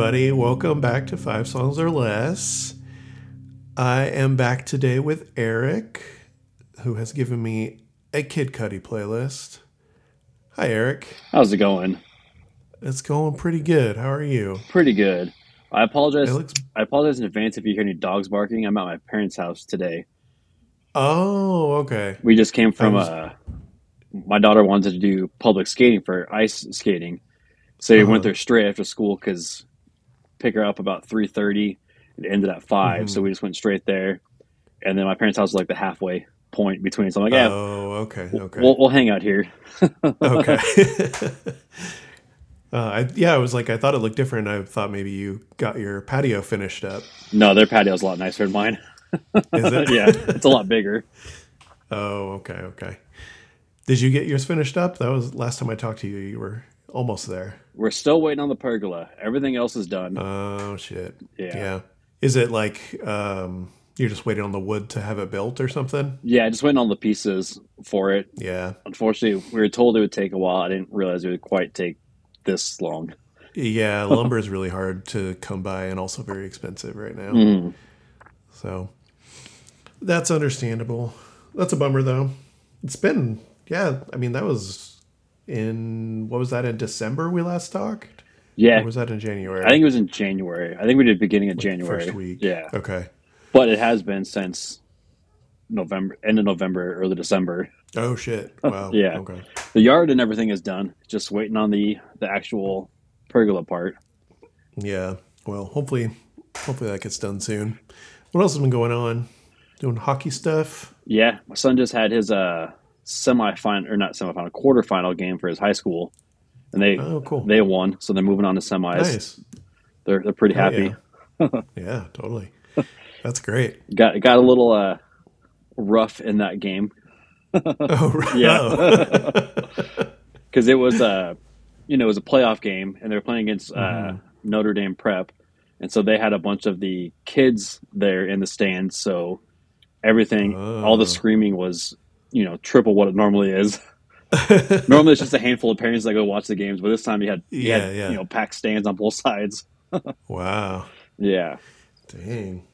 Everybody, welcome back to Five Songs or Less. I am back today with Eric, who has given me a Kid Cudi playlist. Hi, Eric. How's it going? It's going pretty good. How are you? Pretty good. I apologize. Looks. I apologize in advance if you hear any dogs barking. I'm at my parents' house today. Oh, okay. We just came from was- uh my daughter wanted to do public skating for ice skating, so we Uh-huh. went there straight after school because pick her up about three thirty. It ended at 5 Mhm. so we just went straight there. And then my parents' house was like the halfway point between. So I'm like, yeah, Oh, okay. Okay. we'll, we'll hang out here. okay. uh, I, yeah, I was like, I thought it looked different. I thought maybe you got your patio finished up. no, their patio's a lot nicer than mine. Is it? yeah, it's a lot bigger. Oh, okay, okay. Did you get yours finished up? That was last time I talked to you. You were almost there. We're still waiting on the pergola. Everything else is done. Oh shit. Yeah. Yeah. Is it like um, you're just waiting on the wood to have it built or something? Yeah, I just went on the pieces for it. Yeah. Unfortunately, we were told it would take a while. I didn't realize it would quite take this long. Yeah. Lumber is really hard to come by and also very expensive right now. Mm. So that's understandable. That's a bummer though. It's been yeah. I mean that was in what was that in December we last talked? Yeah, Or was that in January? I think it was in January. I think we did beginning of Like January. First week. Yeah, Okay. but it has been since November, end of November, early December. Oh shit! Wow. Yeah. Okay. The yard and everything is done. Just waiting on the the actual pergola part. Yeah. Well, hopefully, hopefully that gets done soon. What else has been going on? Doing hockey stuff. Yeah, my son just had his uh semifinal or not semifinal A quarterfinal game for his high school, and they Oh, cool. they won, so they're moving on to semis. nice. They're they're pretty Oh, happy. yeah. yeah. Totally. That's great. Got got a little uh rough in that game Oh. Yeah. Oh. because it was uh you know it was a playoff game and they were playing against uh, Mhm. Notre Dame Prep, and so they had a bunch of the kids there in the stands. So everything, all Oh. the screaming was you know triple what it normally is. normally it's just a handful of parents that go watch the games, but this time you had you Yeah, had yeah. you know packed stands on both sides. wow. Yeah. Dang.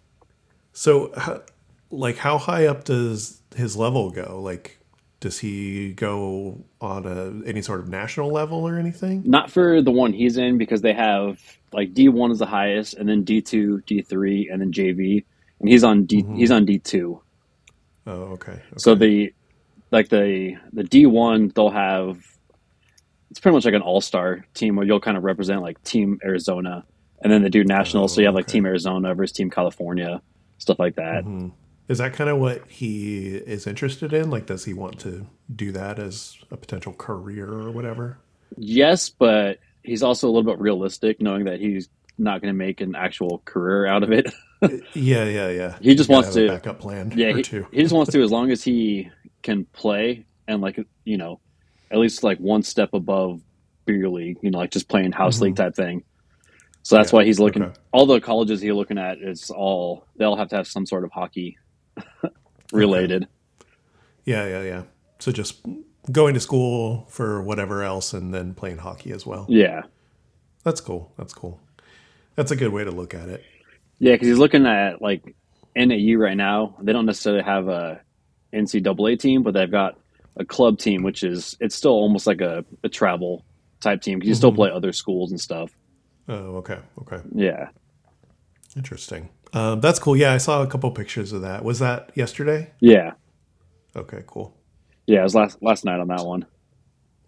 So, how, like, how high up does his level go? Like, does he go on a any sort of national level or anything? Not for the one he's in because they have like D one is the highest, and then D two, D three, and then JV, and he's on D Mhm. he's on D two. Oh, okay. okay. So the like the the D one they'll have it's pretty much like an all star team where you'll kind of represent like Team Arizona, and then they do nationals. so you have like Oh, okay. Team Arizona versus Team California, stuff like that. Mhm. Is that kind of what he is interested in? Like, does he want to do that as a potential career or whatever? Yes, but he's also a little bit realistic, knowing that he's not going to make an actual career out of it. yeah, yeah, yeah. He just wants have a to- backup plan yeah, or he, two. he just wants to as long as he can play and like you know at least like one step above beer league, you know, like just playing house Mhm. league type thing. So that's Yeah, why he's looking. okay. All the colleges he's looking at is all they'll have to have some sort of hockey related. Yeah, yeah, yeah. So just going to school for whatever else and then playing hockey as well. Yeah, That's cool. That's cool. That's a good way to look at it. yeah, because he's looking at like NAU right now. They don't necessarily have a NCAA team, but they've got a club team, which is it's still almost like a, a travel type team because you still Mhm. play other schools and stuff. Oh, okay. Okay. Yeah, Interesting. Um, that's cool. Yeah, I saw a couple pictures of that. Was that yesterday? yeah, Okay, cool. yeah. It was last last night on that one.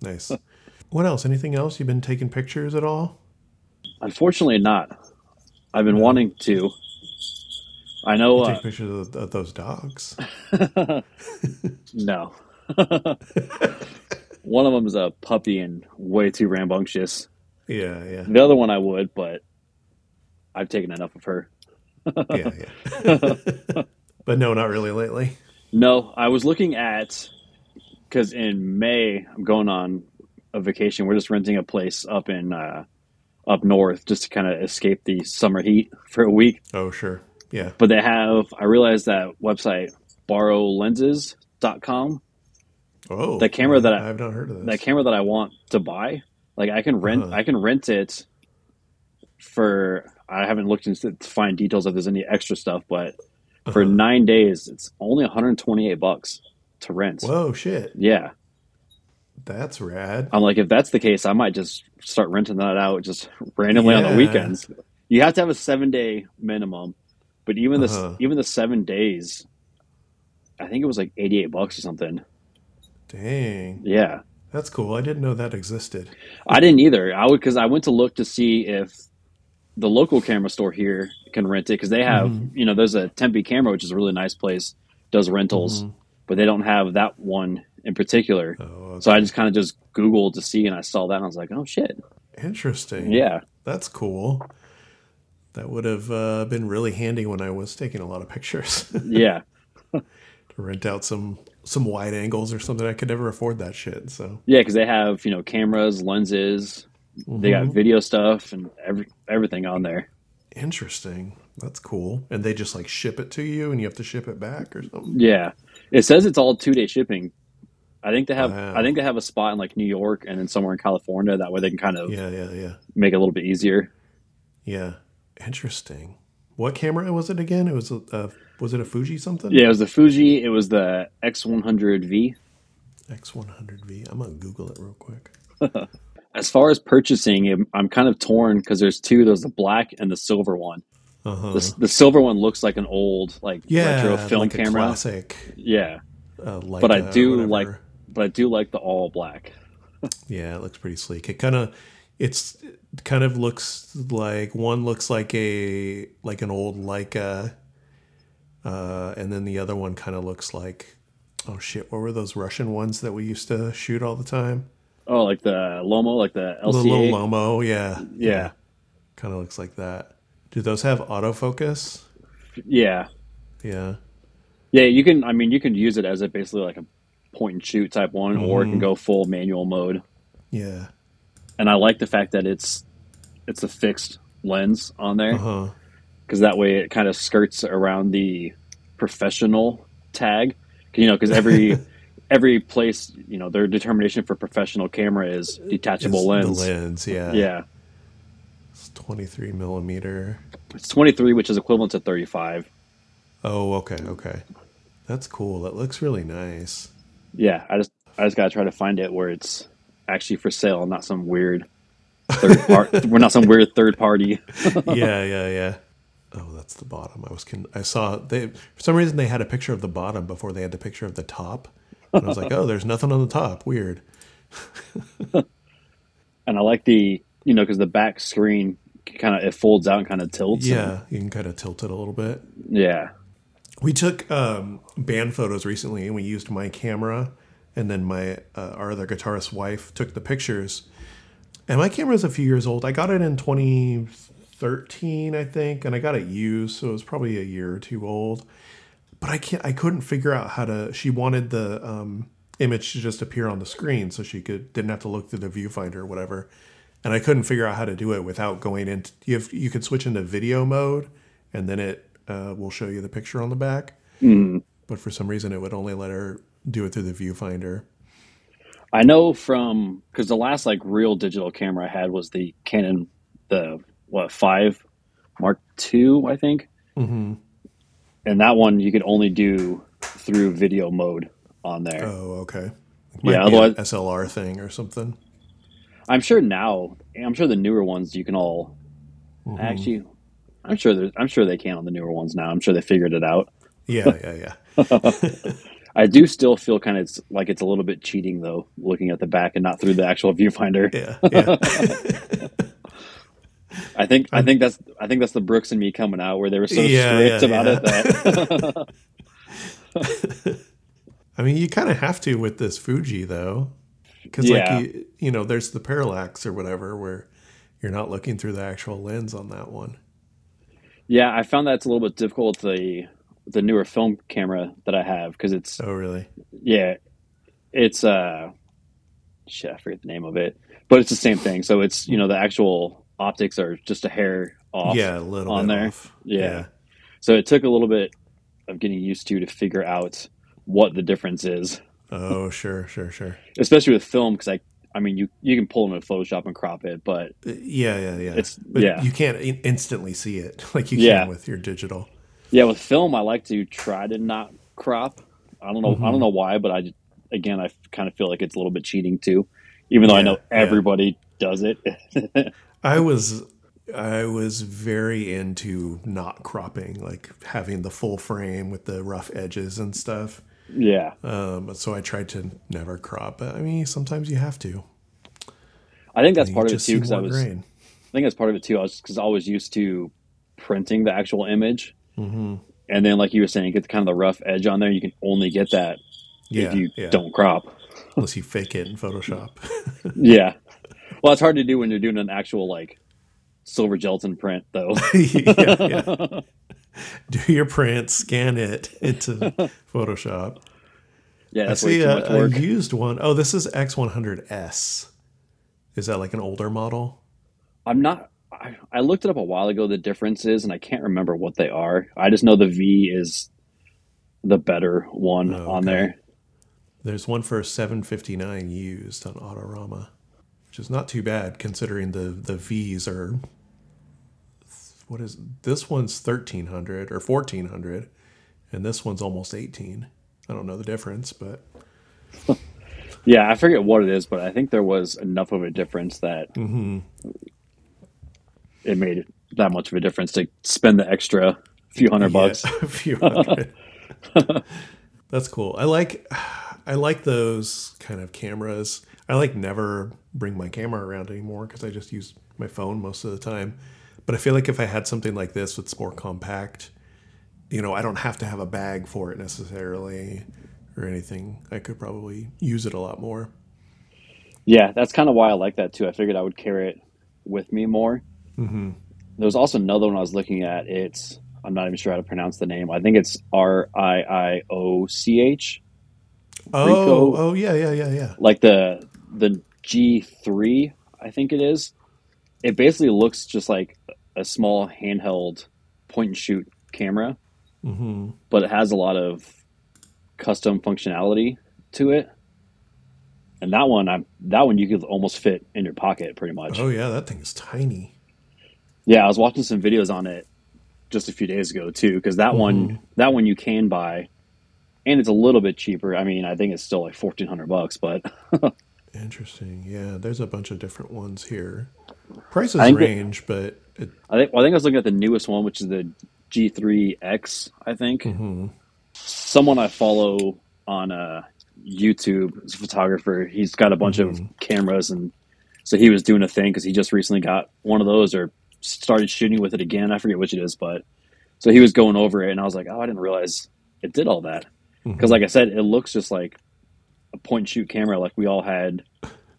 Nice. what else? Anything else? You've been taking pictures at all? Unfortunately, not. I've been No. wanting to. I know. Uh, take pictures of, of those dogs. no. one of them is a puppy and way too rambunctious. Yeah, yeah, The other one I would, but I've taken enough of her. yeah, yeah. but no, not really lately. No, I was looking at because in May I'm going on a vacation. We're just renting a place up in uh, up north just to kind of escape the summer heat for a week. Oh, sure. Yeah. But they have I realized that website borrowlenses.com Oh, The camera that I- I've not heard of this. that camera that I want to buy, like I can rent Uh-huh. I can rent it for I haven't looked into to find details if there's any extra stuff, but for Uh-huh. nine days, it's only 128 bucks to rent. Whoa, shit. Yeah, That's rad. I'm like, if that's the case, I might just start renting that out just randomly on the weekends. You have to have a seven day minimum, but even the Uh-huh. even the seven days, I think it was like 88 bucks or something. Dang. Yeah, That's cool. I didn't know that existed. I didn't either. I would because I went to look to see if the local camera store here can rent it because they have Mhm. you know there's a Tempe Camera which is a really nice place does rentals, Mhm. but they don't have that one in particular. Oh, okay. So I just kind of just Googled to see and I saw that and I was like, oh shit, Interesting. yeah, That's cool. That would have uh, been really handy when I was taking a lot of pictures yeah. to rent out some some wide angles or something. I could never afford that shit. So Yeah, because they have you know cameras, lenses, they got Mhm. video stuff and every everything on there. interesting. That's cool. And they just like ship it to you, and you have to ship it back or something. Yeah, it says it's all two day shipping. I think they have Wow. I think they have a spot in like New York and then somewhere in California. That way they can kind of Yeah, yeah, yeah, make it a little bit easier. yeah. Interesting. What camera was it again? It was a uh, was it a Fuji something? Yeah, it was the Fuji. It was the X100V. X100V. I'm gonna Google it real quick. As far as purchasing, I'm- kind of torn because there's two. There's the black and the silver one. Uh huh. The, the silver one looks like an old like Yeah, retro film like a camera. classic. Yeah, Uh, But I do like- but I do like the all black. Yeah, it looks pretty sleek. It kind of, it's it kind of looks like one looks like a like an old Leica, uh, and then the other one kind of looks like, oh shit, what were those Russian ones that we used to shoot all the time? Oh, like the Lomo, like the LCA. The little Lomo, yeah, Yeah, kind of looks like that. Do those have autofocus? yeah, Yeah, yeah. You can. I mean, you can use it as a basically like a point and shoot type one, or it Mm-hmm. can go full manual mode. yeah, And I like the fact that it's it's a fixed lens on there uh-huh. because that way it kind of skirts around the professional tag. You know, because every every place, you know, their determination for professional camera is detachable It's lens. The lens, yeah, Yeah, It's 23 millimeter. it's twenty three, which is equivalent to thirty five. Oh, okay, okay. That's cool. That looks really nice. Yeah, I just I just gotta try to find it where it's actually for sale, not some weird third part. We're not some weird third party. yeah, yeah, yeah. Oh, that's the bottom. I was con- I saw they for some reason they had a picture of the bottom before they had the picture of the top. And I was like, "Oh, there's nothing on the top. Weird." And I like the you know because the back screen kind of it folds out and kind of tilts. and- Yeah, you can kind of tilt it a little bit. yeah, We took um, band photos recently, and we used my camera, and then my uh, our other guitarist's wife took the pictures. And my camera is a few years old. I got it in 2013, I think, and I got it used, so it was probably a year or two old. But I can't. I couldn't figure out how to. She wanted the um, image to just appear on the screen, so she could didn't have to look through the viewfinder or whatever. And I couldn't figure out how to do it without going into. You have, you could switch into video mode, and then it uh, will show you the picture on the back. Mm. But for some reason, it would only let her do it through the viewfinder. I know from because the last like real digital camera I had was the Canon the what five Mark II I think, hmm and that one you could only do through video mode on there. Oh, okay. Yeah, Might be an otherwise- SLR thing or something. I'm sure now. I'm sure the newer ones you can all Mhm. actually. I'm sure. I'm sure they can on the newer ones now. I'm sure they figured it out. Yeah, yeah, yeah. I do still feel kind of like it's a little bit cheating though, looking at the back and not through the actual viewfinder. Yeah, yeah. I think I think that's I think that's the Brooks and me coming out where they were so Yeah, strict yeah, about it that I mean, you kind of have to with this Fuji though, because like you, you know, there's the parallax or whatever where you're not looking through the actual lens on that one. yeah, I found that's a little bit difficult with the the newer film camera that I have because it's Oh, really? yeah, it's uh shit, I forget the name of it, but it's the same thing. So it's you know the actual optics are just a hair off. Yeah, a little on bit there. off. Yeah. So it took a little bit of getting used to to figure out what the difference is, Oh, sure, sure, sure. especially with film because I I mean, you you can pull them in Photoshop and crop it, but Uh, Yeah, yeah, yeah. It's- but yeah. you can't in- instantly see it like you Yeah. can with your digital. Yeah, with film, I like to try to not crop. I don't know. I Mm-hmm. don't know why, but I just, again, I kind of feel like it's a little bit cheating too, even though I Yeah, know yeah. everybody does it. I was I was very into not cropping, like having the full frame with the rough edges and stuff. yeah, Um, so I tried to never crop, but I mean, sometimes you have to. I think that's You part of it too because I was. grain. I think that's part of it too. I was because I was used to printing the actual image, Mm-hmm. and then like you were saying, get the kind of the rough edge on there. You can only get that Yeah, if you yeah. don't crop. unless you fake it in Photoshop. Yeah. Well, it's hard to do when you're doing an actual like silver gelatin print, though. yeah, yeah. Do your print, scan it into Photoshop. yeah, I see too a, a used one. Oh, this is X100S. Is that like an older model? I'm not. I, I looked it up a while ago. The differences, and I can't remember what they are. I just know the V is the better one Oh, on okay. there. There's one for 759 used on Adorama, which is not too bad considering the the V's are what is this one's 1300 or 1400 and this one's almost 18. I don't know the difference, but Yeah, I forget what it is, but I think there was enough of a difference that Mm-hmm. It made that much of a difference to spend the extra few hundred bucks. Yeah, a few hundred. That's cool. I like I like those kind of cameras. I like never bring my camera around anymore because I just use my phone most of the time. But I feel like if I had something like this that's more compact, you know, I don't have to have a bag for it necessarily or anything. I could probably use it a lot more. Yeah, that's kind of why I like that too. I figured I would carry it with me more. Mm-hmm. There was also another one I was looking at. It's I'm not even sure how to pronounce the name. I think it's R I I O C H, Oh, oh yeah, yeah, yeah, yeah. like the the G3. I think it is. It basically looks just like a small handheld point and shoot camera, Mm-hmm. but it has a lot of custom functionality to it. And that one, I that one you could almost fit in your pocket pretty much. Oh yeah, that thing is tiny. Yeah, I was watching some videos on it just a few days ago too, because that one that one you can buy, and it's a little bit cheaper. I mean, I think it's still like fourteen hundred bucks, but Interesting. Yeah, there's a bunch of different ones here. Prices think it- range, but it, I think well, I think I was looking at the newest one, which is the G3X. I think mhm. someone I follow on uh, YouTube is a photographer. He's got a bunch of cameras, and so he was doing a thing because he just recently got one of those or started shooting with it again. I forget which it is, but so he was going over it, and I was like, oh, I didn't realize it did all that because, like I said, it looks just like a point and shoot camera, like we all had,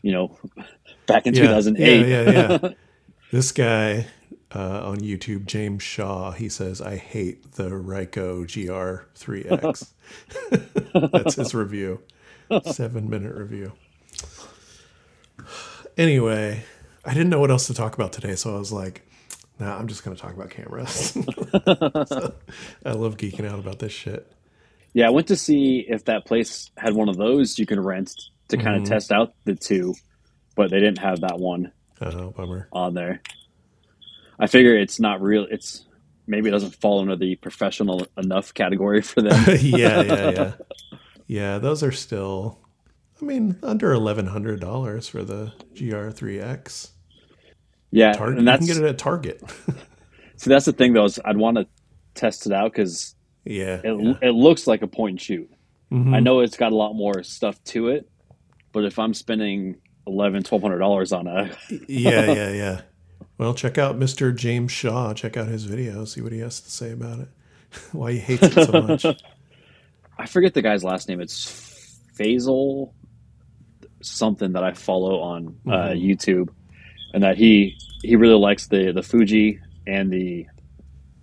you know, back in yeah, 2008. Yeah, yeah, yeah. this guy uh, on YouTube, James Shaw, he says, "I hate the Ricoh GR3X." That's his review. Seven minute review. Anyway, I didn't know what else to talk about today, so I was like, "Nah, I'm just going to talk about cameras." So, I love geeking out about this shit. Yeah, I went to see if that place had one of those you can rent to kind of Mhm. test out the two, but they didn't have that one Oh, bummer. on there. I figure it's not real. It's maybe it doesn't fall under the professional enough category for them. yeah, yeah, yeah. Yeah, those are still, I mean, under eleven hundred dollars for the GR3X. Yeah, Target, and you that's can get it at Target. see that's the thing though is I'd want to test it out because yeah, it yeah. it looks like a point and shoot. Mhm. I know it's got a lot more stuff to it, but if I'm spending eleven, twelve hundred dollars on a yeah, yeah, yeah. Well, check out Mr. James Shaw. Check out his video. See what he has to say about it. Why he hates it so much. I forget the guy's last name. It's Faisal something that I follow on uh, Mhm. YouTube, and that he he really likes the the Fuji and the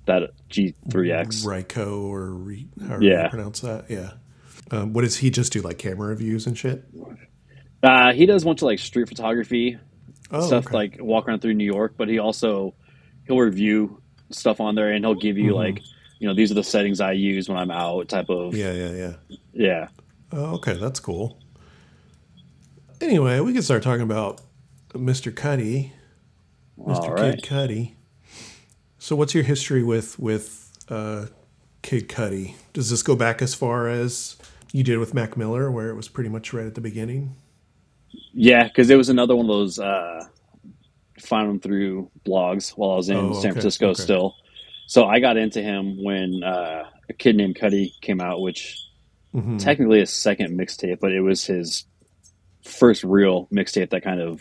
that G3X. Ryko or Re, however Yeah. you pronounce that. Yeah. Um, what does he just do? Like camera reviews and shit? Uh, he does a bunch of like street photography Oh, stuff, okay. like walk around through New York. But he also he'll review stuff on there, and he'll give you Mhm. like you know these are the settings I use when I'm out, type of yeah, yeah, yeah. yeah. Oh, okay, that's cool. anyway, we can start talking about Mr. Cudi, Mr. Right. Kid Cudi. So, what's your history with with uh, Kid Cudi? Does this go back as far as you did with Mac Miller, where it was pretty much right at the beginning? Yeah, because it was another one of those uh, find them through blogs while I was in Oh, San okay, Francisco okay. still. So I got into him when uh, a kid named Cudi came out, which Mhm. technically a second mixtape, but it was his first real mixtape that kind of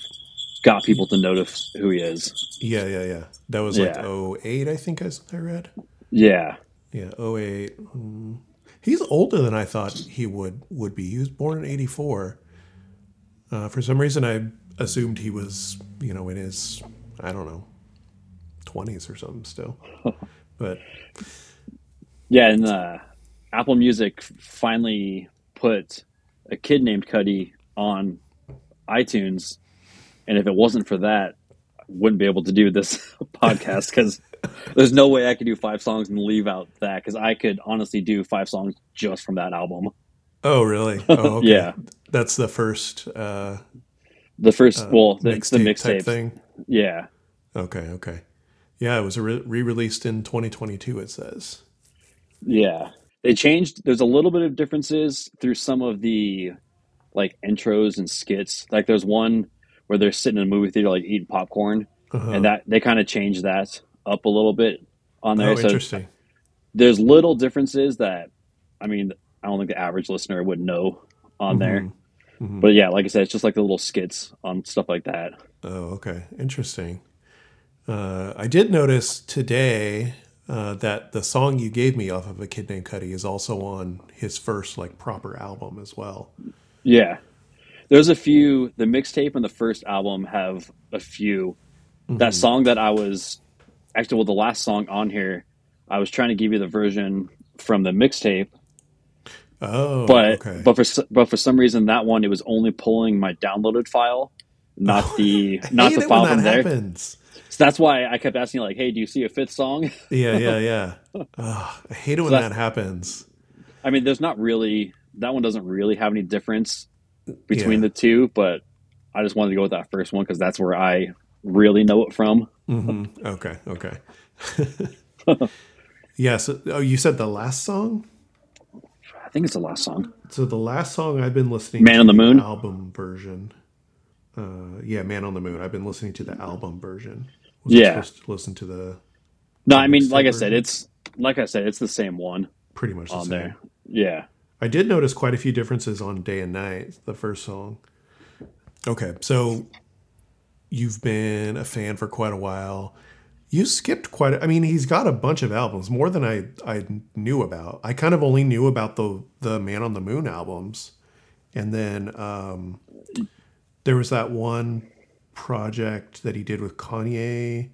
got people to notice who he is. Yeah, yeah, yeah. That was like Yeah. 08, I think I read. Yeah, Yeah, 08. Mm. He's older than I thought he would would be. He was born in 84. Uh, for some reason, I assumed he was, you know, in his, I don't know, 20s or something still. But yeah, and uh, Apple Music finally put a kid named Cudi on iTunes, and if it wasn't for that, I wouldn't be able to do this podcast because there's no way I could do five songs and leave out that because I could honestly do five songs just from that album. oh, really? Oh, okay. Yeah. That's the first uh, The first, well, the, the mixtape type mixtape, thing. yeah, Okay, okay. Yeah, it was re released in 2022. It says. Yeah. They changed there's a little bit of differences through some of the like intros and skits. Like there's one where they're sitting in a movie theater like eating popcorn Uh-huh. and that they kind of changed that up a little bit on there. oh, so interesting. there's little differences that I mean I don't think the average listener would know on there. Mhm. But yeah, like I said, it's just like the little skits on stuff like that. Oh, okay. Interesting. Uh, I did notice today uh, that the song you gave me off of a kid named Cudi is also on his first like proper album as well. Yeah. There's a few the mixtape and the first album have a few. That mhm. song that I was actually well the last song on here, I was trying to give you the version from the mixtape, Oh, but okay. but for but for some reason that one it was only pulling my downloaded file, not the not the file from there. happens. So that's why I kept asking like, "Hey, do you see a fifth song?" Yeah, yeah, yeah. Ugh, I hate it when that happens. I mean, there's not really that one doesn't really have any difference between Yeah. the two, but I just wanted to go with that first one because that's where I really know it from. hmm Okay, okay. yeah. So, oh, you said the last song. I think it's the last song. So the last song I've been listening Man to on the Moon? album version. Uh, yeah, Man on the Moon. I've been listening to the album version. Was Yeah. supposed to listen to the No, I mean, like I said, it's like I said, it's the same one pretty much the on same. there. Yeah, I did notice quite a few differences on Day and Night, the first song. Okay, so you've been a fan for quite a while. You skipped quite. A, I mean, he's got a bunch of albums, more than I I knew about. I kind of only knew about the the Man on the Moon albums, and then um, there was that one project that he did with Kanye,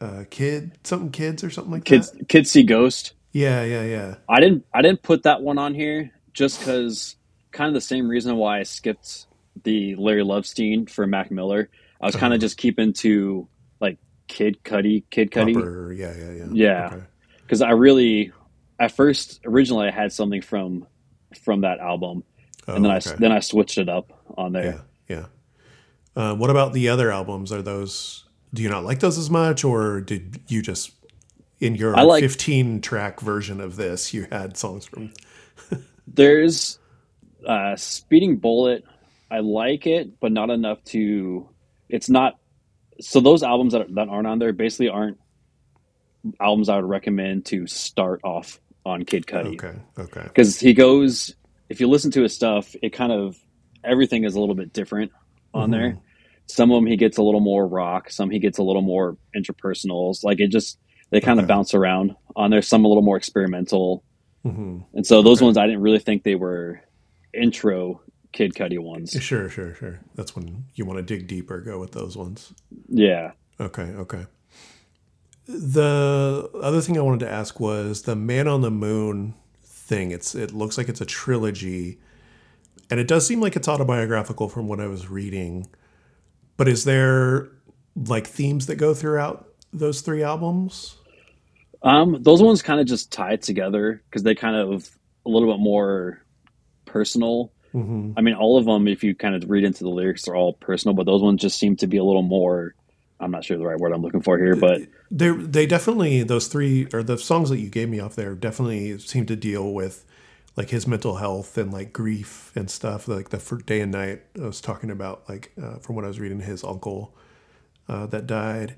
uh, Kid something Kids or something like kids that. kids see Ghost. Yeah, yeah, yeah. I didn't I didn't put that one on here just because kind of the same reason why I skipped the Larry Lovestein for Mac Miller. I was kind Uh-huh. of just keeping to like Kid Cudi, Kid Cudi, Proper, yeah, yeah, yeah. Yeah. Okay. because I really at first originally I had something from from that album, Oh, and then okay. I then I switched it up on there. Yeah, yeah. Uh, what about the other albums? Are those? Do you not like those as much, or did you just in your like- 15 track version of this you had songs from? There's uh, Speeding Bullet. I like it, but not enough to. It's not. So those albums that, that aren't on there basically aren't albums I would recommend to start off on Kid Cudi Okay, okay, because he goes. If you listen to his stuff, it kind of everything is a little bit different on Mhm. there. Some of them he gets a little more rock. Some he gets a little more interpersonals. Like it just they kind of bounce around on there. Some a little more experimental. hmm And so those Okay. ones I didn't really think they were intro Kid Cudi ones. Sure, sure, sure. That's when you want to dig deeper. Go with those ones. Yeah. Okay, okay. The other thing I wanted to ask was the Man on the Moon thing. It's it looks like it's a trilogy, and it does seem like it's autobiographical from what I was reading. But is there like themes that go throughout those three albums? Um, those ones kind of just tie it together because they kind of a little bit more personal. hmm I mean, all of them, if you kind of read into the lyrics, they're all personal, but those ones just seem to be a little more. I'm not sure the right word I'm looking for here, but They they definitely those three or the songs that you gave me off there definitely seem to deal with like his mental health and like grief and stuff. Like the for day and night I was talking about like uh, from what I was reading, his uncle uh, that died,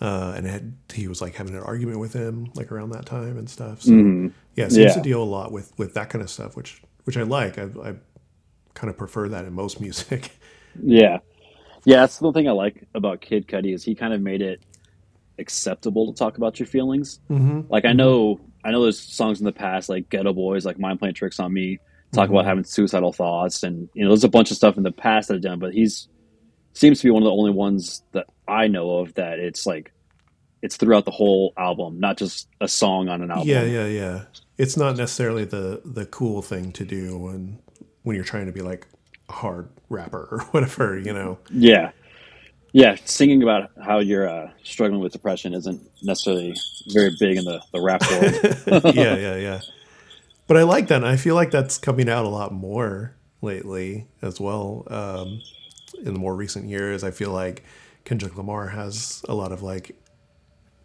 uh, and had he was like having an argument with him like around that time and stuff. So Mhm. yeah, seems Yeah. to deal a lot with with that kind of stuff, which which I like. I, I kind of prefer that in most music. yeah, yeah, that's the thing I like about Kid Cudi is he kind of made it acceptable to talk about your feelings. mm-hmm. Like I know, I know there's songs in the past like Geto Boys, like Mind Playing Tricks on Me, talk Mhm. about having suicidal thoughts, and you know, there's a bunch of stuff in the past that I've done, but he's seems to be one of the only ones that I know of that it's like it's throughout the whole album, not just a song on an album. Yeah, yeah, yeah. It's not necessarily the the cool thing to do when when you're trying to be like a hard rapper or whatever, you know. Yeah. Yeah, singing about how you're uh, struggling with depression isn't necessarily very big in the, the rap world. yeah, yeah, yeah. But I like that. And I feel like that's coming out a lot more lately as well. Um, in the more recent years, I feel like Kendrick Lamar has a lot of like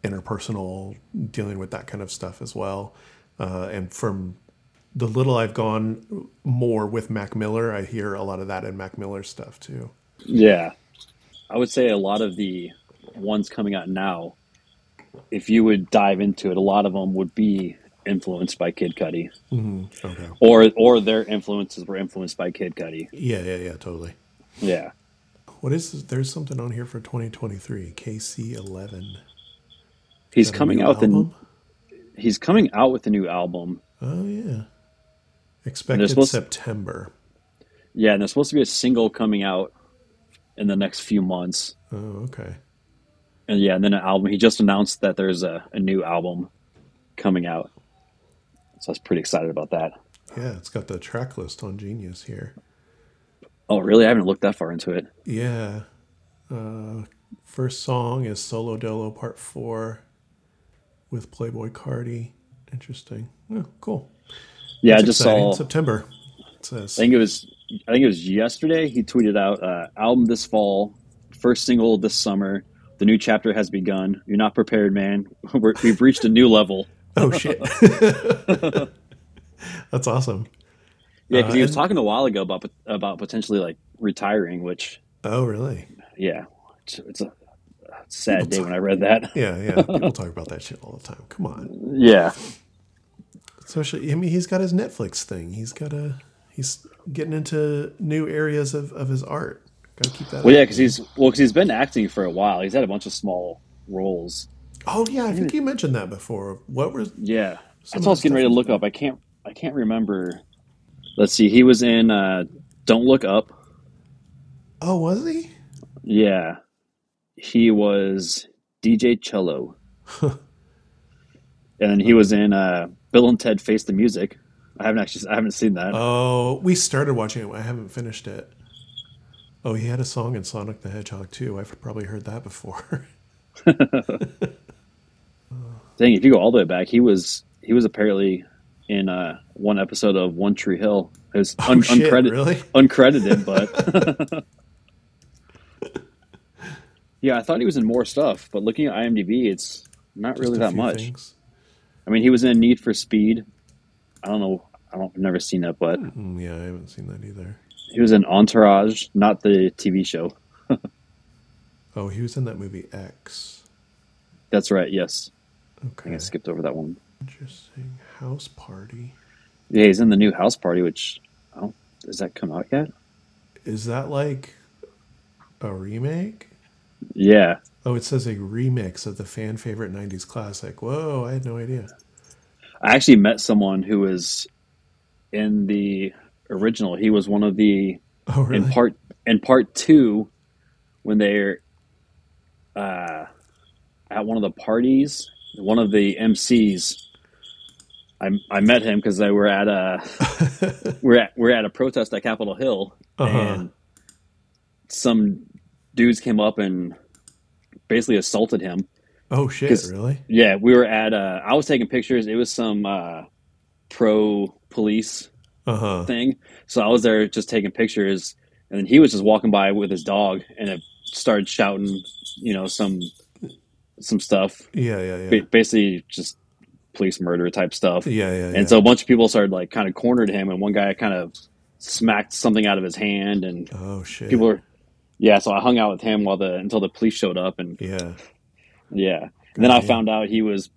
interpersonal dealing with that kind of stuff as well. Uh, and from the little I've gone more with Mac Miller, I hear a lot of that in Mac Miller stuff too. yeah. I would say a lot of the ones coming out now, if you would dive into it, a lot of them would be influenced by Kid Cudi. hmm Okay. Or or their influences were influenced by Kid Cudi. Yeah, yeah, yeah, totally. Yeah. What is this? There's something on here for 2023, KC11. He's Is that a coming out album? he's coming out with a new album. Oh yeah. Expected September. Yeah, and there's supposed to be a single coming out in the next few months. Oh okay. And yeah, and then an album. He just announced that there's a, a new album coming out. So I was pretty excited about that. Yeah, it's got the track list on Genius here. Oh, really? I haven't looked that far into it. Yeah. Uh, first song is Solo Dolo Part 4 with Playboi Carti. Interesting. Oh, cool. Yeah, That's I just exciting. saw. September. It says. I think it was. I think it was yesterday. He tweeted out uh, album this fall, first single this summer. The new chapter has begun. You're not prepared, man. We're, we've reached a new level. Oh shit. That's awesome. Yeah, because Uh, he was and- talking a while ago about about potentially like retiring. Which, Oh really? yeah, it's, it's a sad day when I read that. Yeah, yeah. People talk about that shit all the time. Come on. Yeah, Especially, I mean, he's got his Netflix thing. He's got a. He's getting into new areas of, of his art. Got to keep that. well, up. yeah, because he's well, because he's been acting for a while. He's had a bunch of small roles. Oh yeah, I think you mentioned that before. What was? Yeah, that's what I was getting ready to look up. I can't. I can't remember. Let's see. He was in uh, "Don't Look Up." Oh, was he? Yeah, he was DJ Chello, and he was in uh, "Bill and Ted Face the Music." I haven't actually. I haven't seen that. Oh, we started watching it. I haven't finished it. Oh, he had a song in Sonic the Hedgehog too. I've probably heard that before. Dang, if you go all the way back, he was he was apparently in uh, one episode of One Tree Hill. It was Oh shit! uncredited, Really? uncredited, but yeah, I thought he was in more stuff. But looking at IMDb, it's not really Just that much. things. I mean, he was in Need for Speed. I don't know. I don't. I've never seen that, but Mm, yeah, I haven't seen that either. he was in Entourage, not the TV show. Oh, he was in that movie X. That's right. Yes, I Okay, I skipped over that one. interesting. House Party. Yeah, he's in the new House Party, which I don't. Does that come out yet? Is that like a remake? Yeah. Oh, it says a remix of the fan favorite '90s classic. Whoa, I had no idea. I actually met someone who was in the original. He was one of the Oh, really? in part in part two when they're uh, at one of the parties. One of the MCs. I, I met him because they were at a we're at we're at a protest at Capitol Hill, Uh-huh. and some dudes came up and basically assaulted him. oh shit! Really? Yeah, we were at. Uh, I was taking pictures. It was some uh, pro police Uh-huh. thing. So I was there just taking pictures, and then he was just walking by with his dog, and it started shouting, you know, some some stuff, Yeah, yeah, yeah. ba- basically just police murder type stuff. Yeah, yeah, yeah. And so a bunch of people started like kind of cornered him, and one guy kind of smacked something out of his hand, and oh shit. people were, yeah. So I hung out with him while the until the police showed up, and yeah. yeah. And then I found out he was,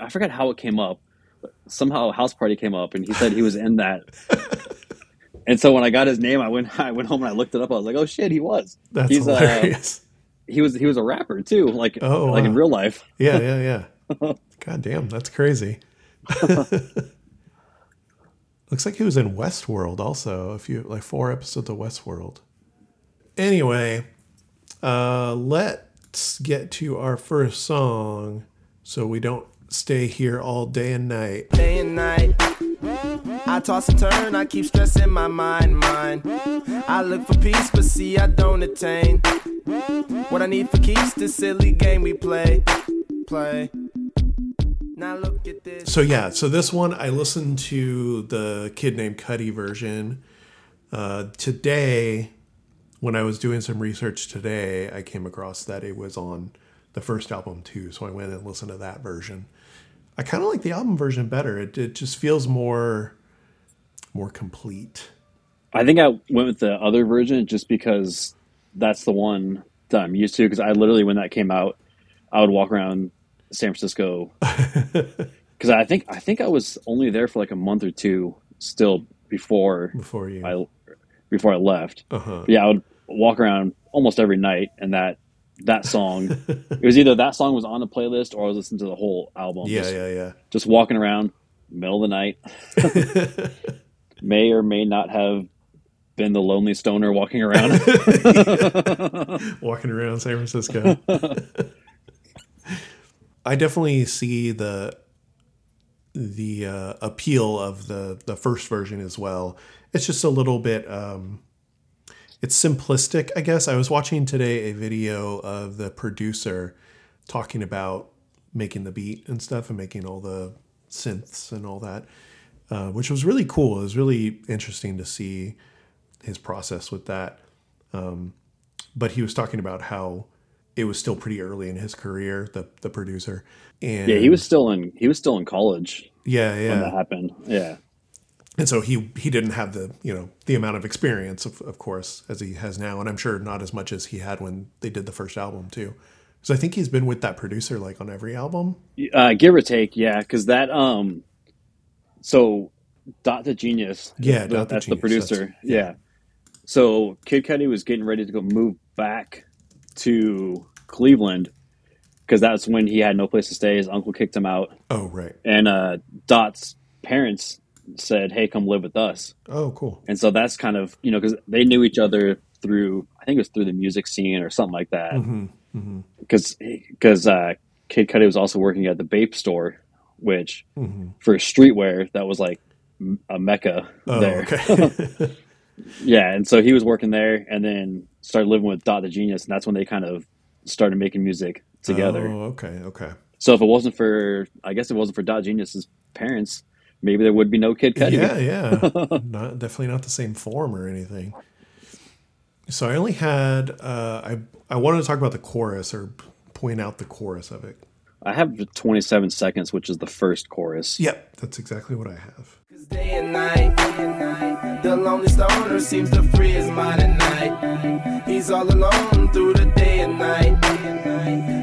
I forgot how it came up. But somehow a house party came up, and he said he was in that. and so when I got his name, I went I went home and I looked it up. I was like, oh shit, he was. That's He's, uh. He was he was a rapper too, like Oh, like in real life. yeah, yeah, yeah. God damn, that's crazy. Looks like he was in Westworld also, a few like four episodes of Westworld. Anyway, uh let's get to our first song so we don't stay here all day and night. day and night. I toss and turn, I keep stressing my mind, mind. I look for peace, but see, I don't attain. What I need for keeps this silly game we play, play. So yeah, so this one I listened to the Kid Named Cudi version uh, today. When I was doing some research today, I came across that it was on the first album too. So I went and listened to that version. I kind of like the album version better. It, it just feels more more complete. I think I went with the other version just because that's the one that I'm used to. Because I literally, when that came out, I would walk around San Francisco. Because I think I think I was only there for like a month or two still before Before you, I before I left. uh-huh. Yeah, I would walk around almost every night, and that that song it was either that song was on the playlist or I was listening to the whole album. yeah, just, yeah, yeah. just walking around middle of the night. may or may not have been the lonely stoner walking around. walking around San Francisco. I definitely see the the uh, appeal of the the first version as well. It's just a little bit um, it's simplistic, I guess. I was watching today a video of the producer talking about making the beat and stuff and making all the synths and all that, uh, which was really cool. It was really interesting to see his process with that but he was talking about how it was still pretty early in his career, the the producer. And yeah, he was still in he was still in college yeah, yeah. when that happened. Yeah. And so he he didn't have the you know the amount of experience of, of course as he has now, and I'm sure not as much as he had when they did the first album too. So I think he's been with that producer like on every album. Uh, give or take, yeah, because that um, so Dot the Genius, Yeah, the- Dot the that's Genius, the producer, that's- yeah. yeah. So Kid Cudi was getting ready to go move back to Cleveland because that's when he had no place to stay. His uncle kicked him out, Oh right. and uh, Dot's parents said, "Hey, come live with us." Oh cool. And so that's kind of you know because they knew each other through I think it was through the music scene or something like that because because uh, Kid Cudi was also working at the Bape store, which hmm for streetwear that was like a mecca Oh there. okay. Yeah, and so he was working there, and then started living with Dot the Genius, and that's when they kind of started making music together. Oh okay. Okay. So if it wasn't for, I guess it wasn't for Dot Genius's parents, maybe there would be no Kid Cudi. Yeah, yeah. not definitely not the same form or anything. So I only had uh, I I wanted to talk about the chorus or point out the chorus of it. I have 27 seconds, which is the first chorus. Yep, that's exactly what I have. The lonely stoner seems to free his mind at night. He's all alone through the day and night.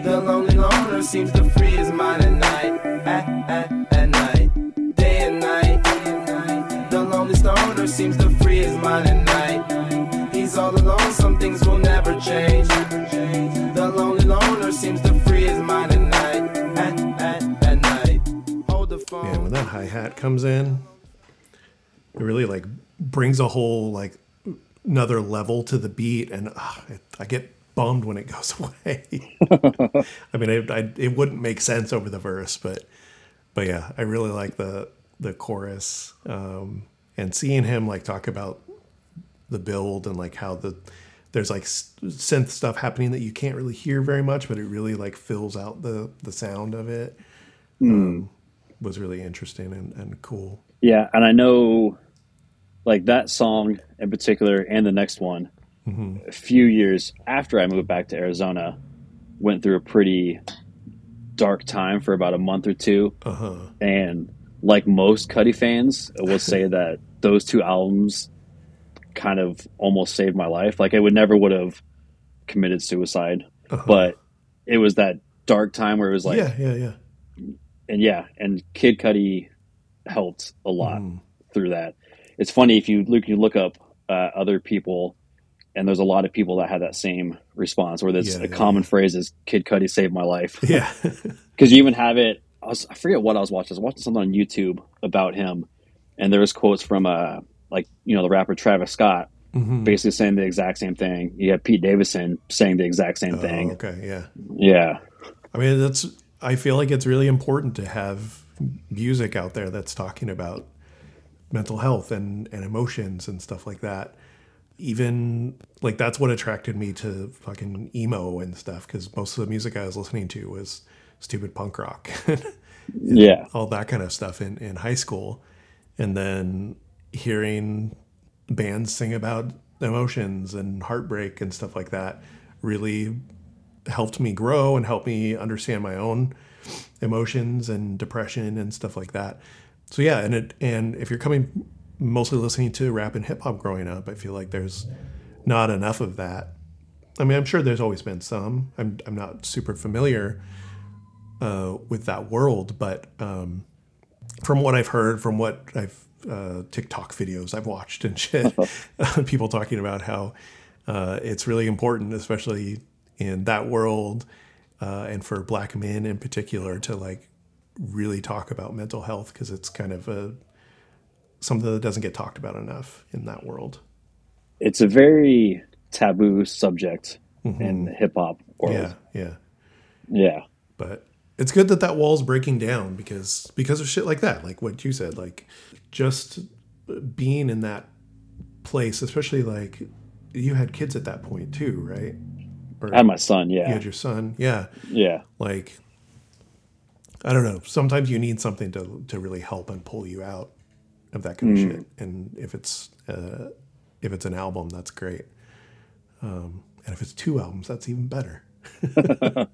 The lonely loner seems to free his mind at night. At, at, at night, day and night. The lonely stoner seems to free his mind at night. He's all alone, some things will never change. The lonely loner seems to free his mind at night. At, at, at night. Hold the phone. Yeah, when that hi hat comes in, it really like brings a whole like another level to the beat, and it, I get bummed when it goes away. I mean, it, I, it wouldn't make sense over the verse, but but yeah, I really like the the chorus um, and seeing him like talk about the build and like how the there's like synth stuff happening that you can't really hear very much, but it really like fills out the the sound of it. Um, was really interesting and, and cool. Yeah, and I know like that song in particular, and the next one, hmm a few years after I moved back to Arizona, went through a pretty dark time for about a month or two. Uh huh. And like most Cudi fans, I will say that those two albums kind of almost saved my life. Like I would never would have committed suicide, Uh-huh. but it was that dark time where it was like, yeah, yeah, yeah. and yeah, and Kid Cudi helped a lot Mhm. through that. It's funny if you look, you look up uh, other people, and there's a lot of people that had that same response, where there's Yeah, a yeah, common yeah. phrase is "Kid Cudi saved my life." Yeah. because you even have it. I, was, I forget what I was watching. I was watching something on YouTube about him, and there was quotes from uh like you know the rapper Travis Scott Mhm. basically saying the exact same thing. You have Pete Davidson saying the exact same Oh, thing. okay, yeah. Yeah, I mean, that's. I feel like it's really important to have music out there that's talking about mental health and and emotions and stuff like that. Even like that's what attracted me to fucking emo and stuff because most of the music I was listening to was stupid punk rock, yeah, all that kind of stuff in in high school, and then hearing bands sing about emotions and heartbreak and stuff like that really helped me grow and helped me understand my own emotions and depression and stuff like that. So yeah, and it and if you're coming mostly listening to rap and hip hop growing up, I feel like there's not enough of that. I mean, I'm sure there's always been some. I'm I'm not super familiar uh, with that world, but um, from what I've heard, from what I've uh, TikTok videos I've watched and shit, people talking about how uh, it's really important, especially in that world, uh, and for black men in particular, to like really talk about mental health because it's kind of a something that doesn't get talked about enough in that world. it's a very taboo subject mm-hmm. in the hip hop world. Yeah, yeah. yeah, but it's good that that wall's breaking down because because of shit like that like what you said like just being in that place especially like you had kids at that point too right or I had my son. Yeah. You had your son yeah yeah, like i don't know sometimes you need something to to really help and pull you out of that kind of shit and if it's uh if it's an album that's great um and if it's two albums that's even better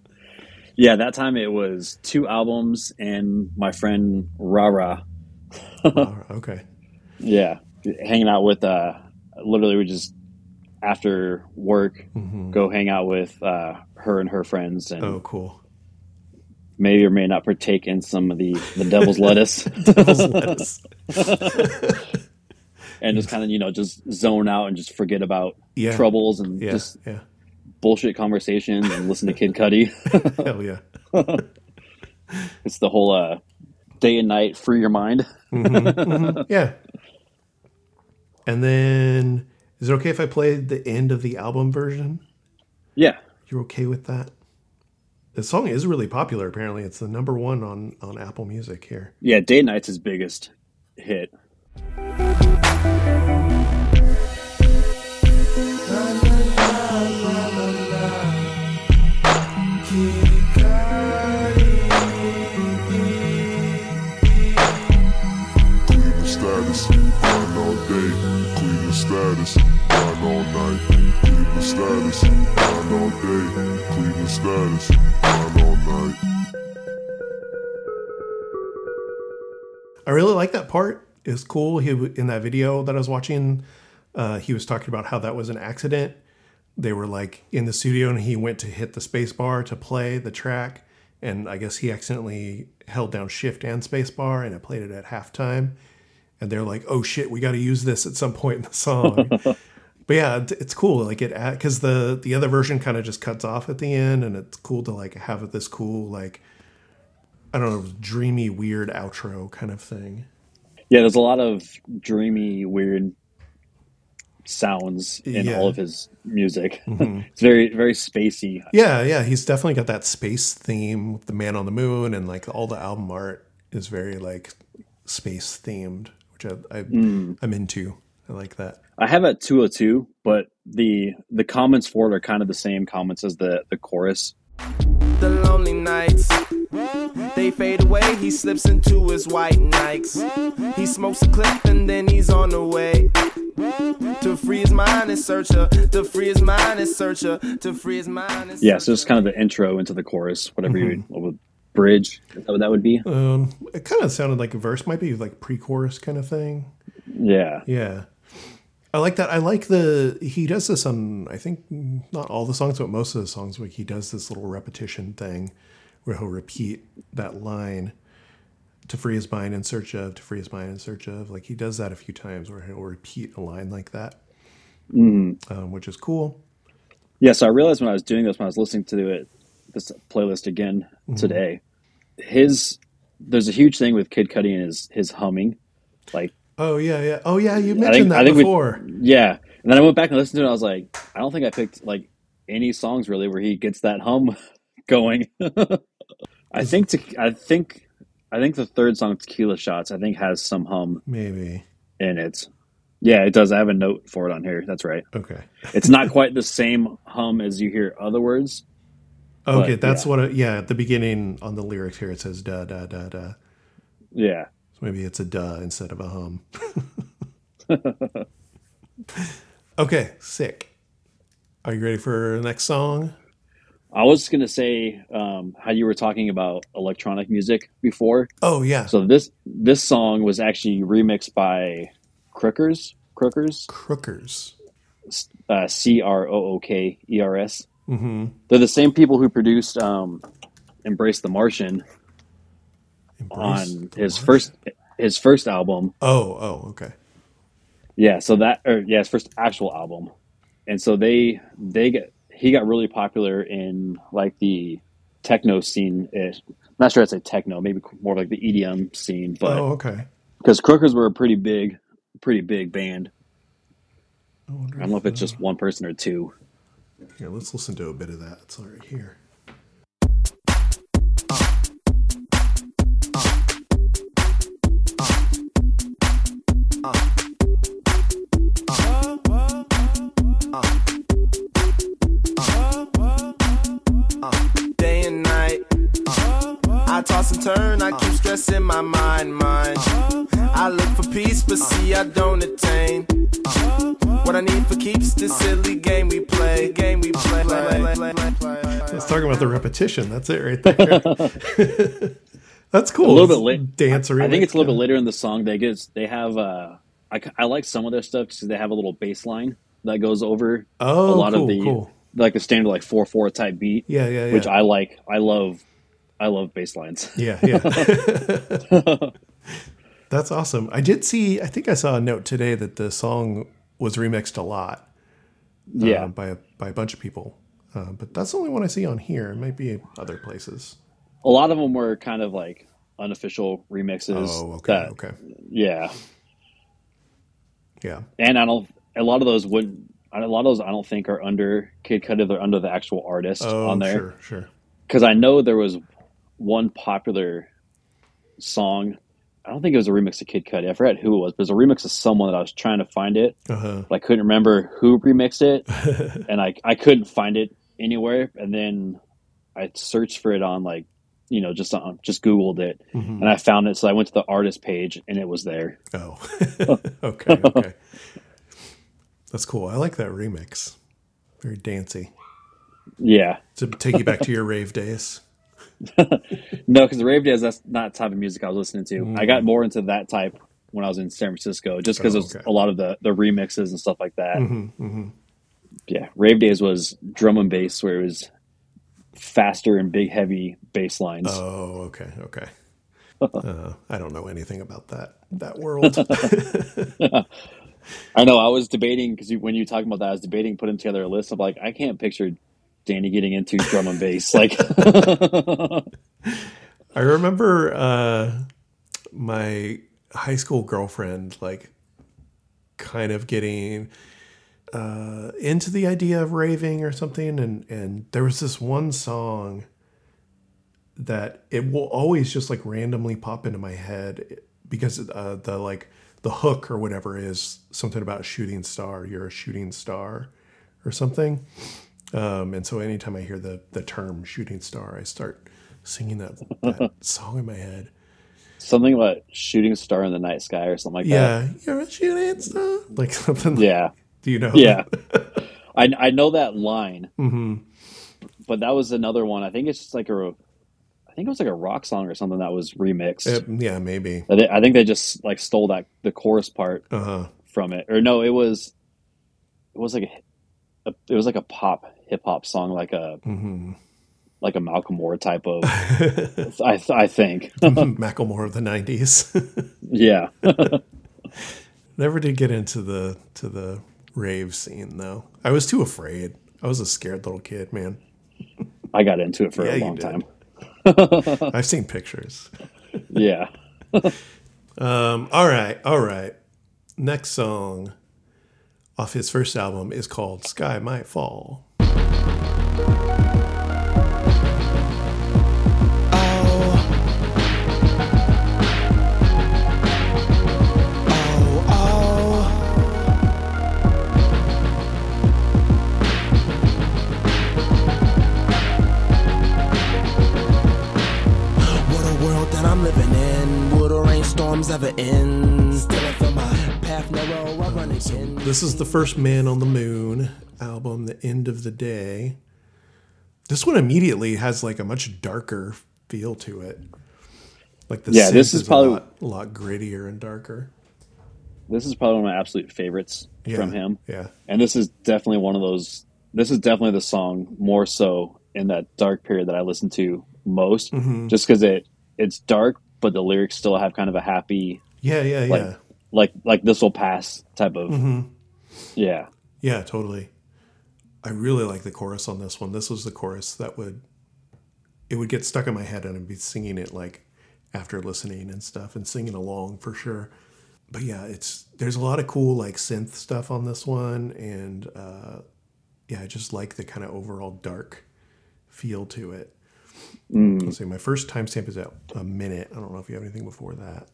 yeah. That time it was two albums and my friend Rara. Okay Yeah, hanging out with uh, literally we just after work Mhm. go hang out with uh, her and her friends and oh cool maybe or may not partake in some of the the devil's lettuce Devil's lettuce. and just kind of you know just zone out and just forget about Yeah. troubles and yeah just yeah bullshit conversations and listen to Kid Cudi. Hell yeah. it's the whole uh, day and night free your mind. Yeah. And then, is it okay if I play the end of the album version? Yeah, You're okay with that? The song is really popular. Apparently, it's the number one on on Apple Music here. yeah. Day night's his biggest hit. Cleveland status, grind all day. Cleveland status, grind all night. Cleveland status, grind all day. Cleveland status, grind all night. I really like that part. It's cool. He in that video that I was watching, uh, he was talking about how that was an accident. They were like in the studio, and he went to hit the space bar to play the track, and I guess he accidentally held down Shift and space bar, and it played it at halftime. And they're like, "Oh shit, we got to use this at some point in the song." but yeah, it's cool. Like it because the the other version kind of just cuts off at the end, and it's cool to like have this cool like I don't know, dreamy, weird outro kind of thing. Yeah, there's a lot of dreamy, weird sounds in Yeah. all of his music. Mm-hmm. it's very, very spacey. Yeah, yeah, he's definitely got that space theme with the man on the moon, and like all the album art is very like space themed, which I, I mm. I'm into. I like that. I have at 202, but the the comments for it are kind of the same comments as the the chorus. The lonely nights They fade away, he slips into his white Nikes. He smokes a clip and then he's on the way. To free his mind and searcher, to free his mind and searcher, to free his mind and Yeah, so it's kind of the intro into the chorus, whatever you what would bridge. Is that what that would be? Um, it kind of sounded like a verse, might be like pre-chorus kind of thing. Yeah. Yeah. I like that. I like the he does this on I think not all the songs, but most of the songs. Like he does this little repetition thing where he'll repeat that line to free his mind in search of, to free his mind in search of. Like he does that a few times where he'll repeat a line like that, um, which is cool. Yeah, so I realized when I was doing this, when I was listening to it, this playlist again today, his there's a huge thing with Kid Cudi and his his humming, like Oh yeah, yeah. Oh yeah, you mentioned think that before. we yeah, and then I went back and listened to it. and I was like, I don't think I picked like any songs really where he gets that hum going. I think to, I think I think the third song, Tequila Shots, I think has some hum Maybe. in it. Yeah, it does. I have a note for it on here. That's right. Okay. It's not quite the same hum as you hear other words. Okay, But, that's yeah. what. It, yeah, at the beginning on the lyrics here it says da da da da. Yeah. Maybe it's a duh instead of a hum. okay, sick. Are you ready for the next song? I was gonna say um, how you were talking about electronic music before. Oh yeah, So this this song was actually remixed by Crookers. Crookers, Crookers. uh, C R O O K E R S. Mm-hmm. They're the same people who produced um, "Embrace the Martian" Embrace on his Martian. first his first album. Oh oh okay. Yeah, so that or yeah, his first actual album, and so they they get he got really popular in like the techno scene. Ish. Not sure I'd say techno, maybe more like the EDM scene, but oh okay. because Crookers were a pretty big, pretty big band. I, wonder I don't know if it's uh, just one person or two. here. Let's listen to a bit of that. It's all right here. And turn, I keep stressing my mind, mind. I look for peace, but see I don't attain. What I need for keeps this silly game we play, game we play. Let's talk about the repetition. That's it right there. That's cool. A little bit It's late. Dance I think it's a little bit later in the song. They get they have uh, I, I like some of their stuff because they have a little bass line that goes over Oh, a lot cool, of the cool. like the standard like four four type beat, Yeah, yeah, yeah. which I like. I love. I love bass lines. Yeah, yeah. That's awesome. I did see. I think I saw a note today that the song was remixed a lot. uh, Yeah, by a, by a bunch of people. Uh, but that's the only one I see on here. It might be other places. a lot of them were kind of like unofficial remixes. Oh, okay, that- okay, Yeah, yeah. and I don't. A lot of those would. A lot of those I don't think are under Kid Cudi. They're under the actual artist Oh, on there. sure, sure. because I know there was one popular song. I don't think it was a remix of Kid Cudi. I forgot who it was, but it was a remix of someone that I was trying to find it, Uh huh. but I couldn't remember who remixed it, and I I couldn't find it anywhere. And then I searched for it on like you know just on just Googled it, Mhm. and I found it. So I went to the artist page, and it was there. Oh, okay, okay. That's cool. I like that remix. Very dancey. Yeah, To take you back to your rave days. no, because the rave days that's not the type of music I was listening to. I got more into that type when I was in San Francisco, just because Oh, okay. a lot of the the remixes and stuff like that. hmm hmm yeah, rave days was drum and bass where it was faster and big heavy bass lines. Oh, okay, okay. Uh, I don't know anything about that that world. I know I was debating because when you were talking about that, I was debating putting together a list of like I can't picture Danny getting into drum and bass. Like, I remember uh, my high school girlfriend, like, kind of getting uh, into the idea of raving or something, and and there was this one song that it will always just like randomly pop into my head because uh, the like the hook or whatever is something about shooting star. You're a shooting star, or something. Um, and so anytime I hear the the term shooting star, I start singing that, that song in my head. Something about shooting star in the night sky or something like that. Yeah, you're a shooting star, like something. that. Yeah. Do you know? Yeah. I I know that line, hmm but that was another one. I think it's just like a, I think it was like a rock song or something that was remixed. yeah, maybe. I thi- I think they just like stole that the chorus part Uh huh. from it, or no, it was, it was like a, a it was like a pop hip hop song, like a hmm like a Macklemore type of. I I think, Macklemore of the '90s. yeah, Never did get into the to the rave scene though. I was too afraid. I was a scared little kid, man. I got into it for Yeah, a long time. I've seen pictures. Yeah, Um, all right, all right. Next song off his first album is called Sky Might Fall. This is the first Man on the Moon album, The End of the Day. This one immediately has like a much darker feel to it. Like the Yeah, this synth is probably- a lot, a lot grittier and darker. this is probably one of my absolute favorites Yeah, from him. Yeah, and this is definitely one of those this is definitely the song more so in that dark period that i listen to most Mm-hmm. just because it it's dark but the lyrics still have kind of a happy yeah, yeah, Like- yeah, like like this will pass type of Mm-hmm. yeah yeah. Totally. I really like the chorus on this one. This was the chorus that would it would get stuck in my head and I'd be singing it like after listening and stuff and singing along for sure. But yeah, it's there's a lot of cool like synth stuff on this one and uh yeah, I just like the kind of overall dark feel to it. Let's see, my first timestamp is at a minute. I don't know if you have anything before that.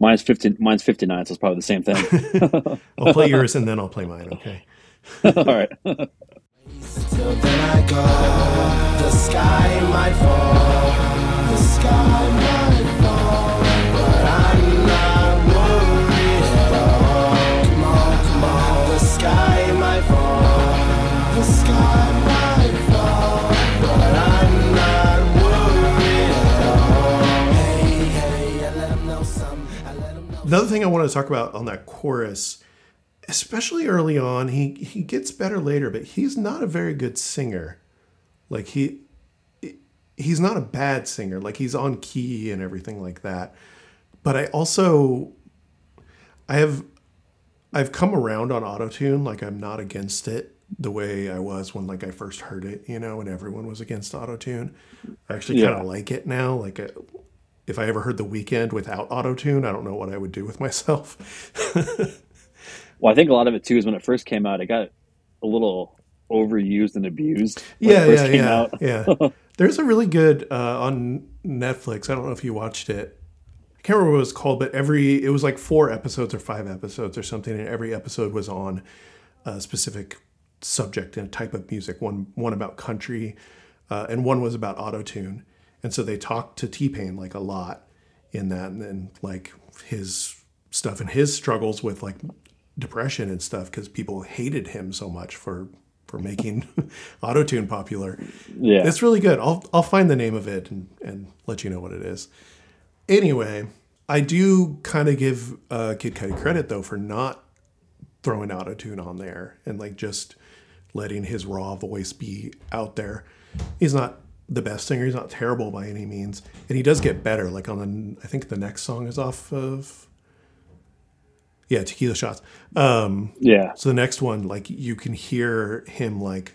mine's 15 mine's 59 so it's probably the same thing I'll play yours and then I'll play mine, okay? all right Till then I go. The sky might fall. The sky might fall. But I'm not worried at all. Come on, come on. The sky might fall. The sky might fall. But I'm not worried at all. Hey, hey, I let 'em know something. I let 'em know. Another thing I want to talk about on that chorus, especially early on, he he gets better later, but he's not a very good singer. Like he he's not a bad singer. Like he's on key and everything like that. But I also I have I've come around on autotune, like I'm not against it the way I was when like I first heard it, you know, and everyone was against autotune. I actually kind of like it now. Like uh, if I ever heard the Weeknd without autotune, I don't know what I would do with myself. well i think a lot of it too is when it first came out it got a little overused and abused yeah, it first yeah, came yeah, out yeah. There's a really good uh, on Netflix. I don't know if you watched it. I can't remember what it was called, but every it was like four episodes or five episodes or something, and every episode was on a specific subject and type of music. One one about country, uh, and one was about auto tune. And so they talked to T Pain like a lot in that, and then like his stuff and his struggles with like depression and stuff because people hated him so much for for making autotune popular. yeah It's really good. I'll I'll find the name of it and, and let you know what it is. Anyway, I do kind of give uh, Kid Cudi credit though for not throwing autotune on there and like just letting his raw voice be out there. He's not the best singer. He's not terrible by any means, and he does get better. Like on the, I think the next song is off of, yeah, Tequila Shots. Um, yeah so the next one, like you can hear him like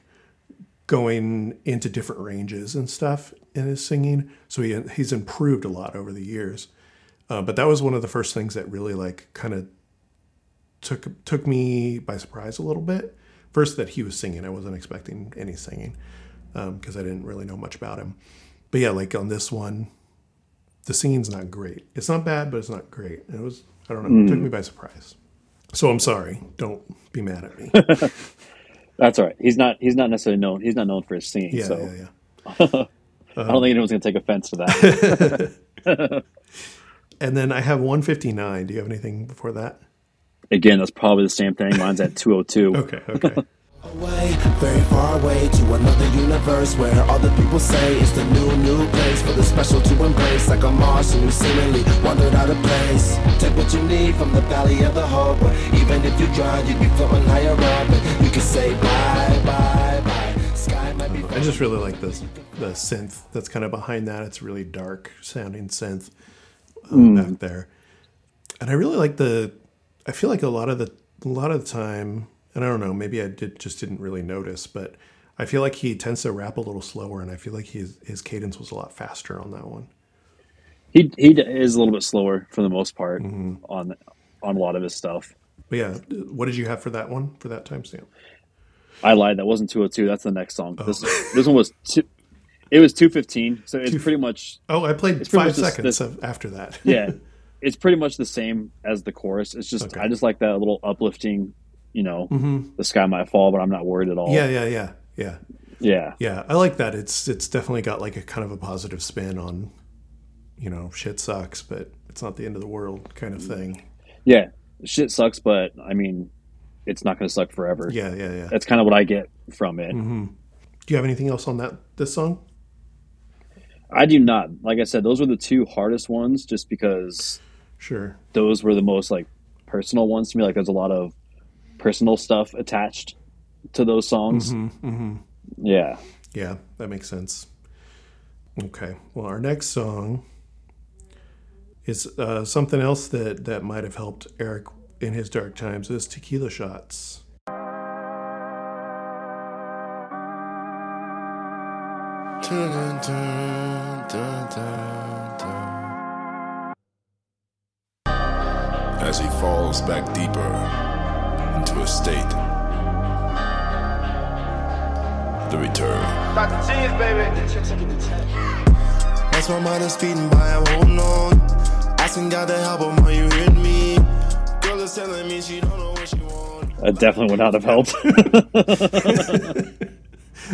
going into different ranges and stuff in his singing. So he he's improved a lot over the years. Uh, but that was one of the first things that really like kind of took took me by surprise a little bit. First that he was singing, I wasn't expecting any singing because I didn't really know much about him. But yeah, like on this one, the scene's not great. It's not bad, but it's not great. It was I don't know, it took hmm. me by surprise. So I'm sorry. Don't be mad at me. that's all right he's not he's not necessarily known he's not known for his singing Yeah, so yeah, yeah. I don't think anyone's going to take offense to that. And then I have 159. Do you have anything before that? Again, that's probably the same thing. Mine's at 202. Okay, okay. Away, very far away to another universe where all the people say it's the new, new place for the special to embrace. Like a Martian who seemingly wandered out of place. Take what you need from the valley of the hope. Where even if you drown, you'd be floating higher up. And you can say bye, bye, bye. Sky might be. I just really like this the synth that's kind of behind that. It's really dark sounding synth um, back there, and I really like the. I feel like a lot of the a lot of the time, and I don't know, maybe I did just didn't really notice, but I feel like he tends to rap a little slower, and I feel like his his cadence was a lot faster on that one. He he is a little bit slower for the most part mm-hmm. on on a lot of his stuff. But yeah, what did you have for that one for that timestamp? I lied. That wasn't 202. That's the next song. This oh. this one was two. It was 215. So it's pretty much Oh, I played five this- seconds this- of, after that. yeah. it's pretty much the same as the chorus. It's just Okay. I just like that little uplifting. You know, mm-hmm. the sky might fall, but I'm not worried at all. yeah, yeah, yeah, yeah. yeah. Yeah, I like that. It's it's definitely got like a kind of a positive spin on, you know, shit sucks, but it's not the end of the world kind of thing. Yeah, shit sucks, but I mean, it's not going to suck forever. Yeah, yeah, yeah. That's kind of what I get from it. Mm-hmm. Do you have anything else on that this song? I do not. Like I said, those were the two hardest ones, just because Sure. those were the most like personal ones to me. Like, there's a lot of personal stuff attached to those songs. Yeah, Yeah, that makes sense. Okay. Well, our next song is uh, something else that that might have helped Eric in his dark times is Tequila Shots. Dun, dun, dun, dun, dun, dun. As he falls back deeper into a state. The return. Dr. Cheese, baby. As my mind is speeding by, I'm holding on. Asking God to help him, are you hearing me? Girl is telling me she don't know what she wants. that definitely would not have helped.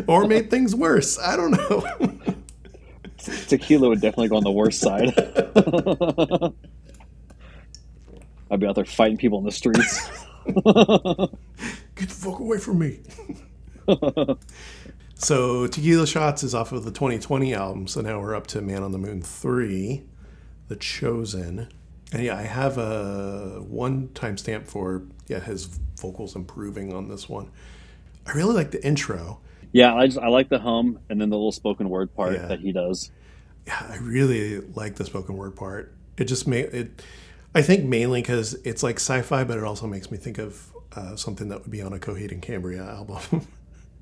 Or made things worse. I don't know. Tequila would definitely go on the worst side. I'd be out there fighting people in the streets. Get the fuck away from me. so Tequila Shots is off of the 2020 album. So now we're up to Man on the Moon 3, The Chosen. And yeah, I have a one timestamp for yeah his vocals improving on this one. I really like the intro. Yeah, I just I like the hum and then the little spoken word part Yeah. that he does. Yeah, I really like the spoken word part. It just made it. I think mainly because it's like sci-fi, but it also makes me think of uh, something that would be on a Coheed and Cambria album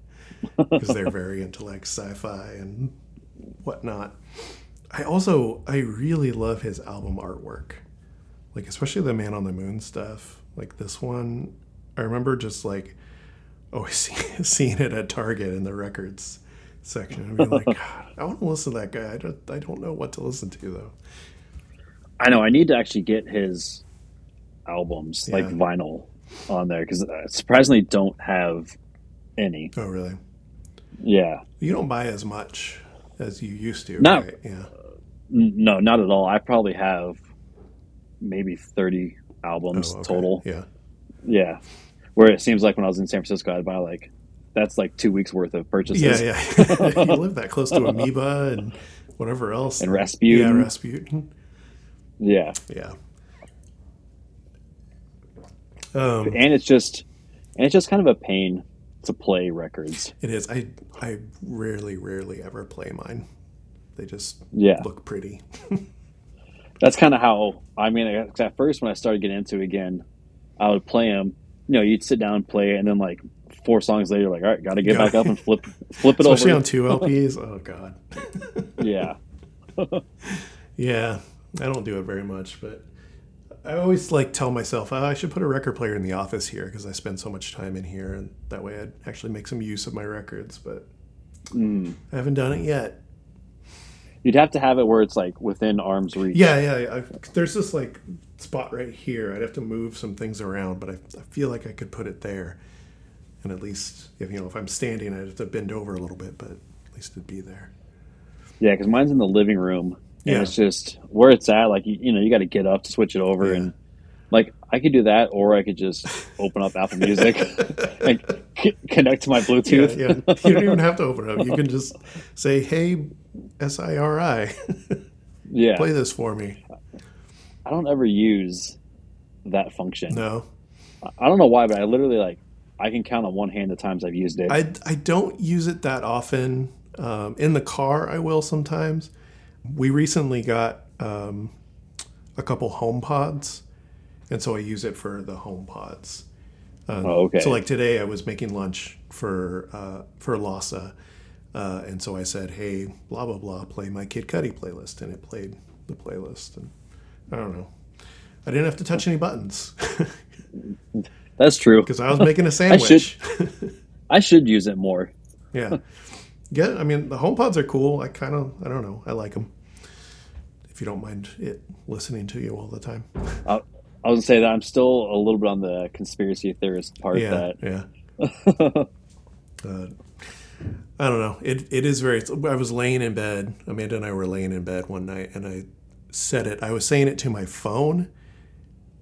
because they're very into like sci-fi and whatnot. I also I really love his album artwork, like especially the Man on the Moon stuff. Like this one, I remember just like always see, seeing it at Target in the records section and being like, God, I want to listen to that guy. I don't I don't know what to listen to though. I know I need to actually get his albums like vinyl on there because I uh, surprisingly don't have any. Oh really? Yeah, You don't buy as much as you used to, No. right? Yeah. No, not at all. I probably have maybe thirty albums Oh, okay. total. Yeah. Yeah, where it seems like when I was in San Francisco, I'd buy like that's like two weeks worth of purchases. Yeah, yeah. you live that close to Amoeba and whatever else. And Rasputin. Yeah, Rasputin. Yeah. Yeah. Um, and it's just and it's just kind of a pain to play records. it is. I I rarely, rarely ever play mine. They just Yeah. look pretty. That's kind of how I mean. at- first, when I started getting into it again, I would play them. You know, you'd sit down and play and then like four songs later, like, all right, got to get back up and flip flip it Especially over. on two LPs. Oh god. yeah, Yeah, I don't do it very much, but I always like tell myself oh, I should put a record player in the office here because I spend so much time in here, and that way I'd actually make some use of my records. But Mm. I haven't done it yet. you'd have to have it where it's like within arm's reach. Yeah, yeah. I, there's this like spot right here. I'd have to move some things around, but I, I feel like I could put it there, and at least if you know if I'm standing, I'd have to bend over a little bit, but at least it'd be there. Yeah, because mine's in the living room, and Yeah. it's just where it's at. Like you, you know, you got to get up to switch it over, Yeah. and like I could do that, or I could just open up Apple Music and c- connect to my Yeah, Bluetooth. yeah. You don't even have to open it up. You can just say, "Hey, S I R I, Yeah. play this for me." I don't ever use that function. No, I don't know why, but I literally like I can count on one hand the times I've used it. I I don't use it that often. Um, in the car, I will sometimes. We recently got um, a couple HomePods, and so I use it for the HomePods. Um, Oh, okay. So like today, I was making lunch for uh, for Lhasa, uh, and so I said, "Hey, blah blah blah, play my Kid Cudi playlist," and it played the playlist. And I don't know, I didn't have to touch any buttons That's true. because I was making a sandwich. I should use it more. yeah, yeah. I mean, the HomePods are cool. I kind of, I don't know, I like them. If you don't mind it listening to you all the time. I, I was gonna say that I'm still a little bit on the conspiracy theorist part. yeah, That yeah. uh, I don't know. It it is very. I was laying in bed. Amanda and I were laying in bed one night, and I said it. I was saying it to my phone,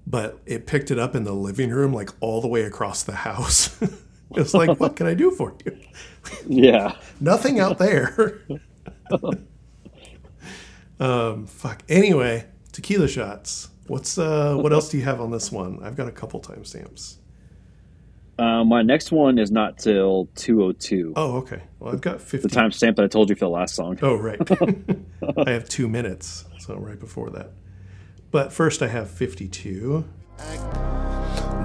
but it picked it up in the living room, like all the way across the house. it was like, "What can I do for you?" yeah. Nothing out there. um, fuck. Anyway, tequila shots. What's uh? What else do you have on this one? I've got a couple timestamps. Uh, my next one is not till 202. Oh, okay. Well, I've got fifty. The timestamp that I told you for the last song. Oh, right. I have two minutes, so right before that. But first, I have 52.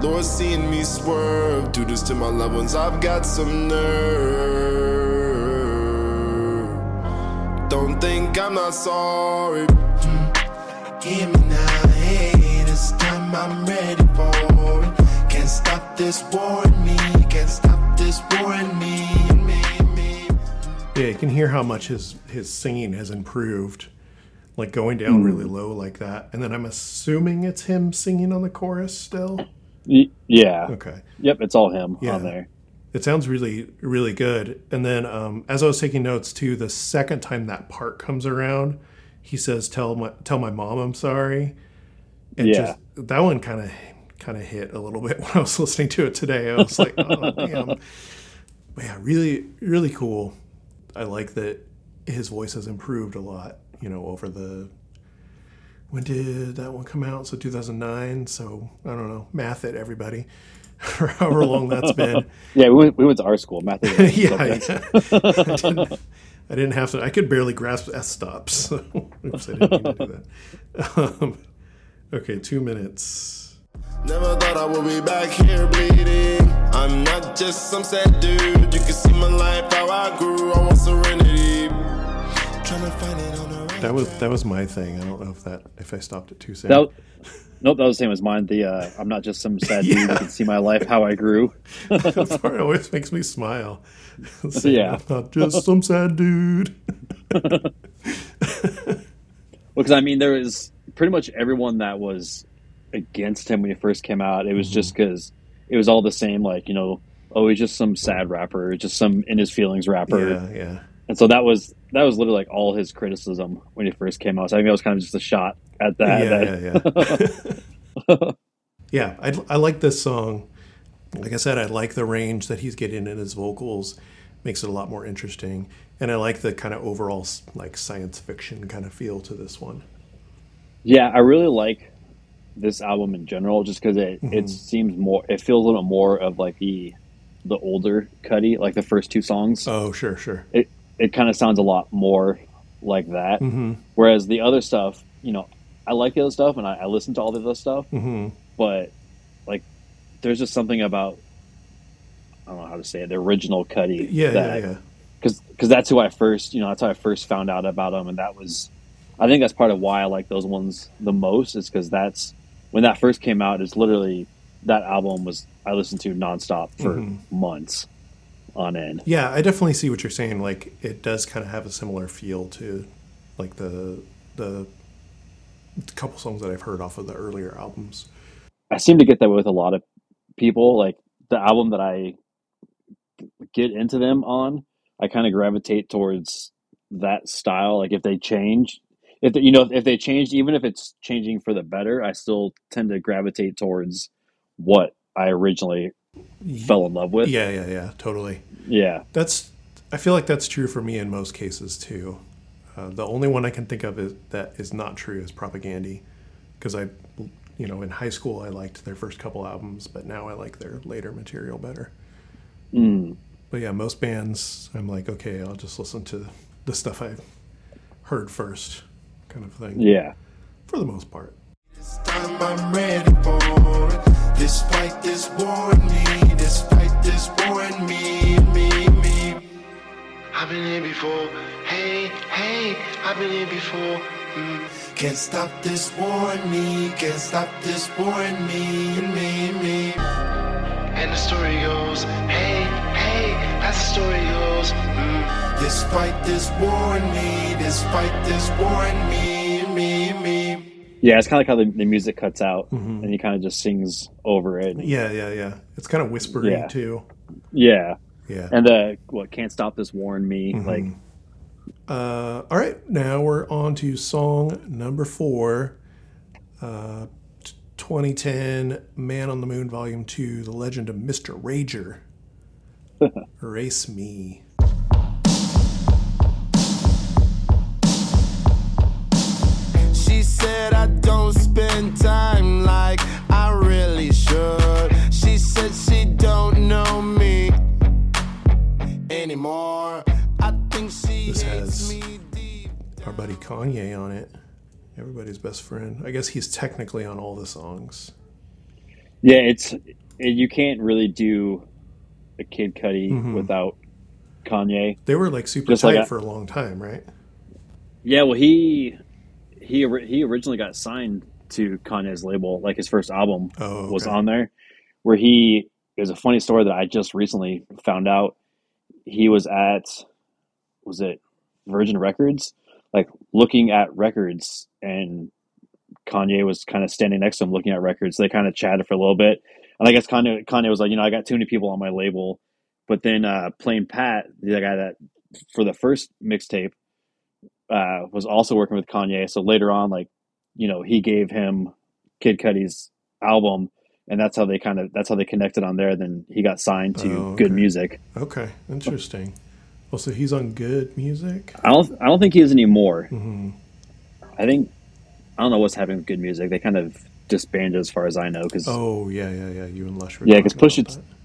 Lord, seeing me swerve, do this to my loved ones. I've got some nerve. Don't think I'm not sorry. Me now, hey, this time I'm ready for it. Can't stop this war in me, can't stop this war in me, me, me. Yeah, you can hear how much his, his singing has improved, like going down Hmm. really low like that. And then I'm assuming it's him singing on the chorus still. Yeah. Okay. Yep, it's all him Yeah. on there. It sounds really, really good. And then um, as I was taking notes too, the second time that part comes around, he says, "Tell my tell my mom I'm sorry." And Yeah. just that one kind of kind of hit a little bit when I was listening to it today. I was like, "Oh damn!" But yeah, really, really cool. I like that his voice has improved a lot. You know, over the when did that one come out? So 2009. So I don't know, math it, everybody, or however long that's been. Yeah, we went, we went to our school, Matthew. yeah, yeah. I, didn't, I didn't have to. I could barely grasp s stops. So, oops, I didn't mean to do that. Um, okay, two minutes. Never thought I would be back here bleeding. I'm not just some sad dude. You can see my life, how I grew. I want serenity. Trying to find it on the right That was that was my thing. I don't know if that if I stopped it too soon. Nope, that was the same as mine. The uh, I'm not just some sad dude Yeah. who can see my life, how I grew. that part always makes me smile. Saying, Yeah. "I'm not just some sad dude. well, Because I mean, there was pretty much everyone that was against him when he first came out. It was just because it was all the same, like you know, oh, he's just some sad rapper, just some in his feelings rapper, Yeah, yeah. And so that was that was literally like all his criticism when he first came out. So I think that was kind of just a shot at that. yeah, that- yeah, yeah. yeah, I, I like this song. Like I said, I like the range that he's getting in his vocals. Makes it a lot more interesting, and I like the kind of overall like science fiction kind of feel to this one. Yeah, I really like this album in general, just because it Mm-hmm. it seems more, it feels a little more of like the the older Cudi, like the first two songs. Oh, sure, sure. it it kind of sounds a lot more like that. Mm-hmm. Whereas the other stuff, you know, I like the other stuff and I, I listen to all the other stuff, Mm-hmm. but like, there's just something about I don't know how to say it, the original Cudi. Yeah, that, yeah, yeah. because that's who I first you know that's how I first found out about them, and that was I think that's part of why I like those ones the most is because that's when that first came out. It's literally that album was I listened to nonstop for Mm-hmm. months on end. Yeah, I definitely see what you're saying. Like it does kind of have a similar feel to like the the couple songs that I've heard off of the earlier albums. I seem to get that with a lot of people. Like the album that I get into them on, I kind of gravitate towards that style. Like if they change, if they, you know if they changed, even if it's changing for the better, I still tend to gravitate towards what I originally fell in love with. Yeah, yeah, yeah, totally. Yeah. That's. I feel like that's true for me in most cases too. Uh, the only one I can think of is, that is not true is Propagandhi, because I, you know, in high school I liked their first couple albums, but now I like their later material better. Mm. But yeah, most bands I'm like, okay, I'll just listen to the stuff I heard first, kind of thing. Yeah. For the most part. This time I'm ready for it. Despite this war in me, despite this war in me, me, me. I've been here before. Hey, hey, I've been here before. Mm. Can't stop this war in me, can't stop this war in me, me, me. And the story goes, hey, hey, as the story goes. Mm. Despite this war in me, despite this war in me, me, me. Yeah, it's kind of like how the, the music cuts out and he kind of just sings over it. Yeah, yeah, yeah. It's kind of whispery Yeah. too. Yeah. Yeah. And the what can't stop this war in me. Mm-hmm. Like Uh, all right, now we're on to song number four. Uh, 2010 Man on the Moon Volume 2 The Legend of Mr. Rager. Erase Me. She said I don't spend time like I really should. She said she don't know me anymore. I think she This hates has- me deep. Our buddy Kanye on it. Everybody's best friend. I guess he's technically on all the songs. yeah, it's it, you can't really do a Kid Cudi Mm-hmm. without Kanye. They were like super Just tight like I- for a long time, right? Yeah, well he he he originally got signed to Kanye's label, like his first album Oh, was on there, where he it was a funny story that I just recently found out. He was at was it Virgin Records, like looking at records, and Kanye was kind of standing next to him looking at records. They kind of chatted for a little bit, and I guess Kanye Kanye was like, you know, I got too many people on my label, but then uh, Plain Pat, the guy that for the first mixtape uh, was also working with Kanye. So later on, like, you know, he gave him Kid Cudi's album, and that's how they kind of that's how they connected on there. Then he got signed to Oh, Good. Music. Okay, interesting. Well, so he's on good music. I don't I don't think he is anymore. hmm I think I don't know what's happening with Good Music. They kind of disbanded as far as I know because Oh yeah, yeah, yeah. You and Lush were Yeah, 'cause talking Pusha about T- that.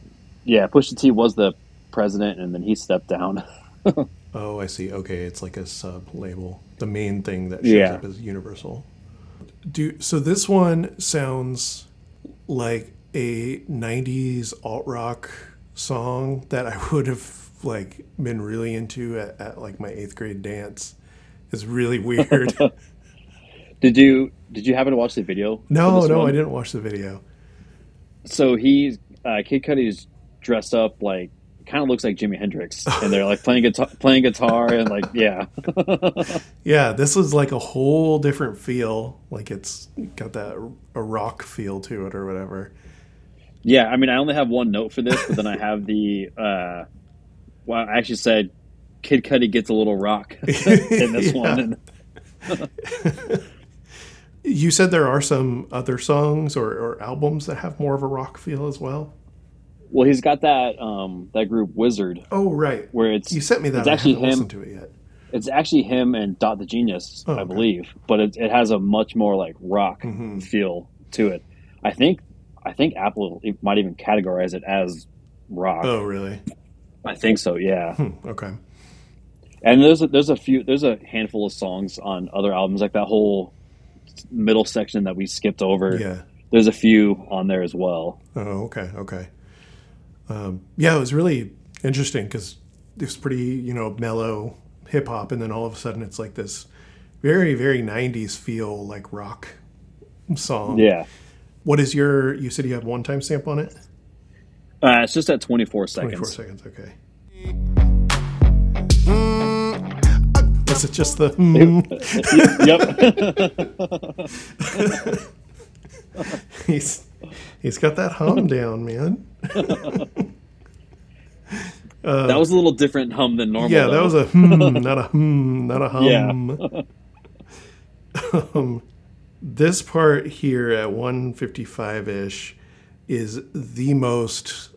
yeah, Pusha T was the president, and then he stepped down. Oh, I see. Okay, it's like a sub label. The main thing that shows Yeah. up is Universal. Do so. This one sounds like a '90s alt rock song that I would have like been really into at, at like my eighth grade dance. It's really weird. did you did you happen to watch the video? no, no, one? I didn't watch the video. So he's uh, Kid Cudi's dressed up like kind of looks like Jimi Hendrix, and they're like playing guitar, playing guitar, and like yeah, Yeah, this was like a whole different feel. Like it's got that a rock feel to it or whatever. yeah. I mean, I only have one note for this, but then I have the uh, well, I actually said Kid Cudi gets a little rock in this one. You said there are some other songs or, or albums that have more of a rock feel as well. Well, he's got that um, that group WZRD, Oh, right. where it's You sent me that. It's I actually haven't him. listened to it yet. It's actually him and Dot da Genius, Oh, I okay. believe, but it, it has a much more like rock Mhm. feel to it. I think I think Apple might even categorize it as rock. Oh, really? I think so, yeah. Hmm, okay. And there's a, there's a few there's a handful of songs on other albums like that whole middle section that we skipped over. Yeah. There's a few on there as well. Oh, okay. Okay. Um, yeah, it was really interesting because it was pretty, you know, mellow hip hop, and then all of a sudden it's like this very, very '90s feel, like rock song. Yeah. What is your? You said you have one time stamp on it. Uh, it's just at 24 seconds. 24 seconds. Okay. Mm, Is it just the? hmm? yep. he's he's got that hum down, man. that was a little different hum than normal. yeah, that was a hmm, not a hmm, not a hum. Yeah. um, this part here at 155 ish is the most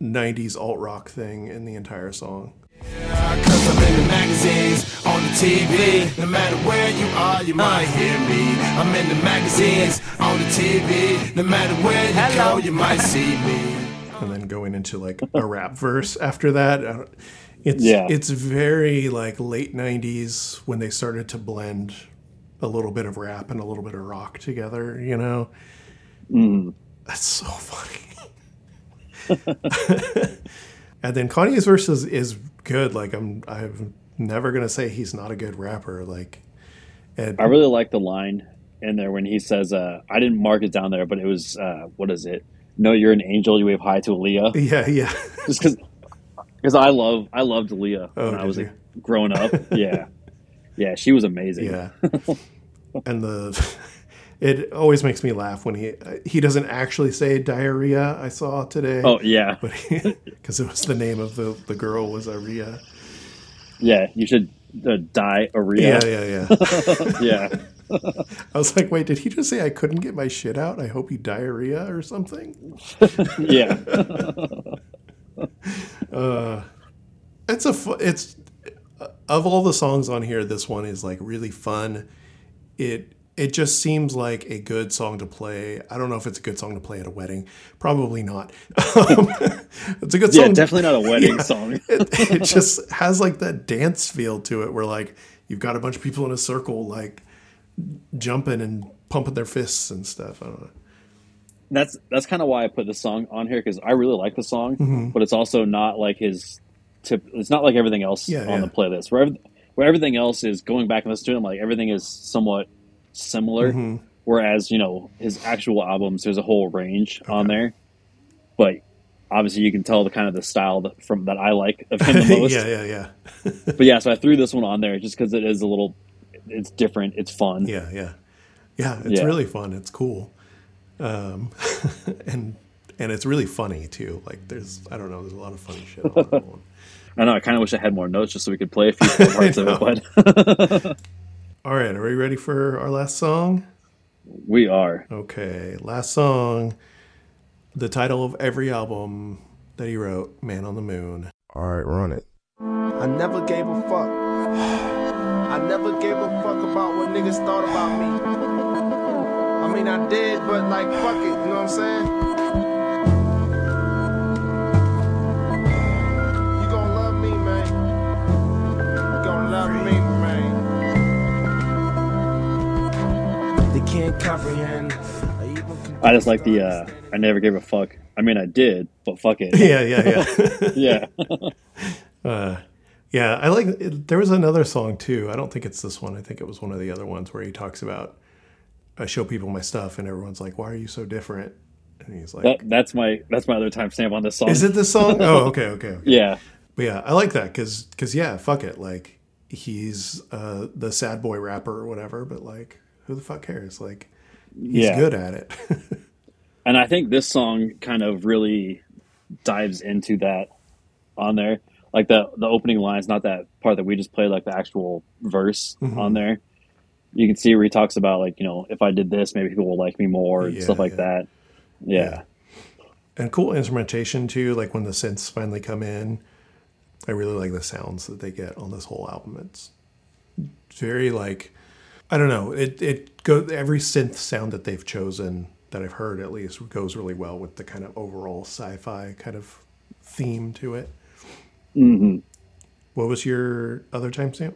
90s alt rock thing in the entire song. Cause I'm in the magazines, on the TV. No matter where you are, you might hear me. I'm in the magazines, on the TV. No matter where you go, you might see me. and then going into like a rap verse after that. Uh, It's Yeah. it's very like late '90s when they started to blend a little bit of rap and a little bit of rock together. You know, that's so funny. and then Kanye's verse is, is good. Like I'm I'm never gonna say he's not a good rapper. Like, and I really like the line in there when he says, uh, "I didn't mark it down there, but it was uh, what is it? No, you're an angel. You wave high to Aaliyah." yeah, yeah. Just because, because I love I loved Aaliyah Oh, when I was like, growing up. Yeah, yeah, she was amazing. Yeah. and the it always makes me laugh when he he doesn't actually say diarrhea. I saw today. Oh yeah, but because it was the name of the the girl was Aria. yeah. You should uh, die Aria. yeah, yeah. Yeah, yeah I was like, wait, did he just say I couldn't get my shit out? I hope he diarrhea or something. yeah. It's a fu- it's of all the songs on here, this one is like really fun. It it just seems like a good song to play. I don't know if it's a good song to play at a wedding. Probably not. It's a good yeah, song. Yeah, definitely not a wedding Yeah. song. it, it just has like that dance feel to it where like you've got a bunch of people in a circle like jumping and pumping their fists and stuff. I don't know. that's that's kind of why I put the song on here because I really like the song, Mm-hmm. but it's also not like his tip. It's not like everything else Yeah, on the playlist. Where where everything else is going back and listening to it, I'm like everything is somewhat similar. Mm-hmm. Whereas you know his actual albums, there's a whole range on there, but obviously you can tell the kind of the style that from that I like of him the most. yeah, yeah, yeah. But yeah, so I threw this one on there just because it is a little, it's different, it's fun. Yeah, yeah, yeah. It's Yeah. really fun. It's cool, um, and and it's really funny too. Like there's I don't know. There's a lot of funny shit on that one. I know I kind of wish I had more notes just so we could play a few parts of it, but All right, are we ready for our last song? we are. Okay, last song. The title of every album that he wrote, "Man on the Moon." Alright, run it. I never gave a fuck. I never gave a fuck about what niggas thought about me. I mean, I did, but like, fuck it, you know what I'm saying? Can't comprehend. I just like the uh, I never gave a fuck. I mean, I did, but fuck it. Yeah, yeah, yeah. yeah. Yeah, I like. It, there was another song too. I don't think it's this one. I think it was one of the other ones where he talks about I show people my stuff, and everyone's like, "Why are you so different?" And he's like, That, that's my that's my other timestamp on this song. "Is it this song?" oh, okay, okay, okay. Yeah. But yeah, I like that because because yeah, fuck it. Like he's uh, the sad boy rapper or whatever, but like, who the fuck cares? Like, he's Yeah. good at it. And I think this song kind of really dives into that on there. Like the the opening lines, not that part that we just played, like the actual verse Mm-hmm. on there. You can see where he talks about like, you know, if I did this, maybe people will like me more and Yeah, stuff like yeah. that. Yeah. and cool instrumentation too. Like when the synths finally come in, I really like the sounds that they get on this whole album. It's very like I don't know. It it go every synth sound that they've chosen that I've heard at least goes really well with the kind of overall sci-fi kind of theme to it. hmm What was your other timestamp?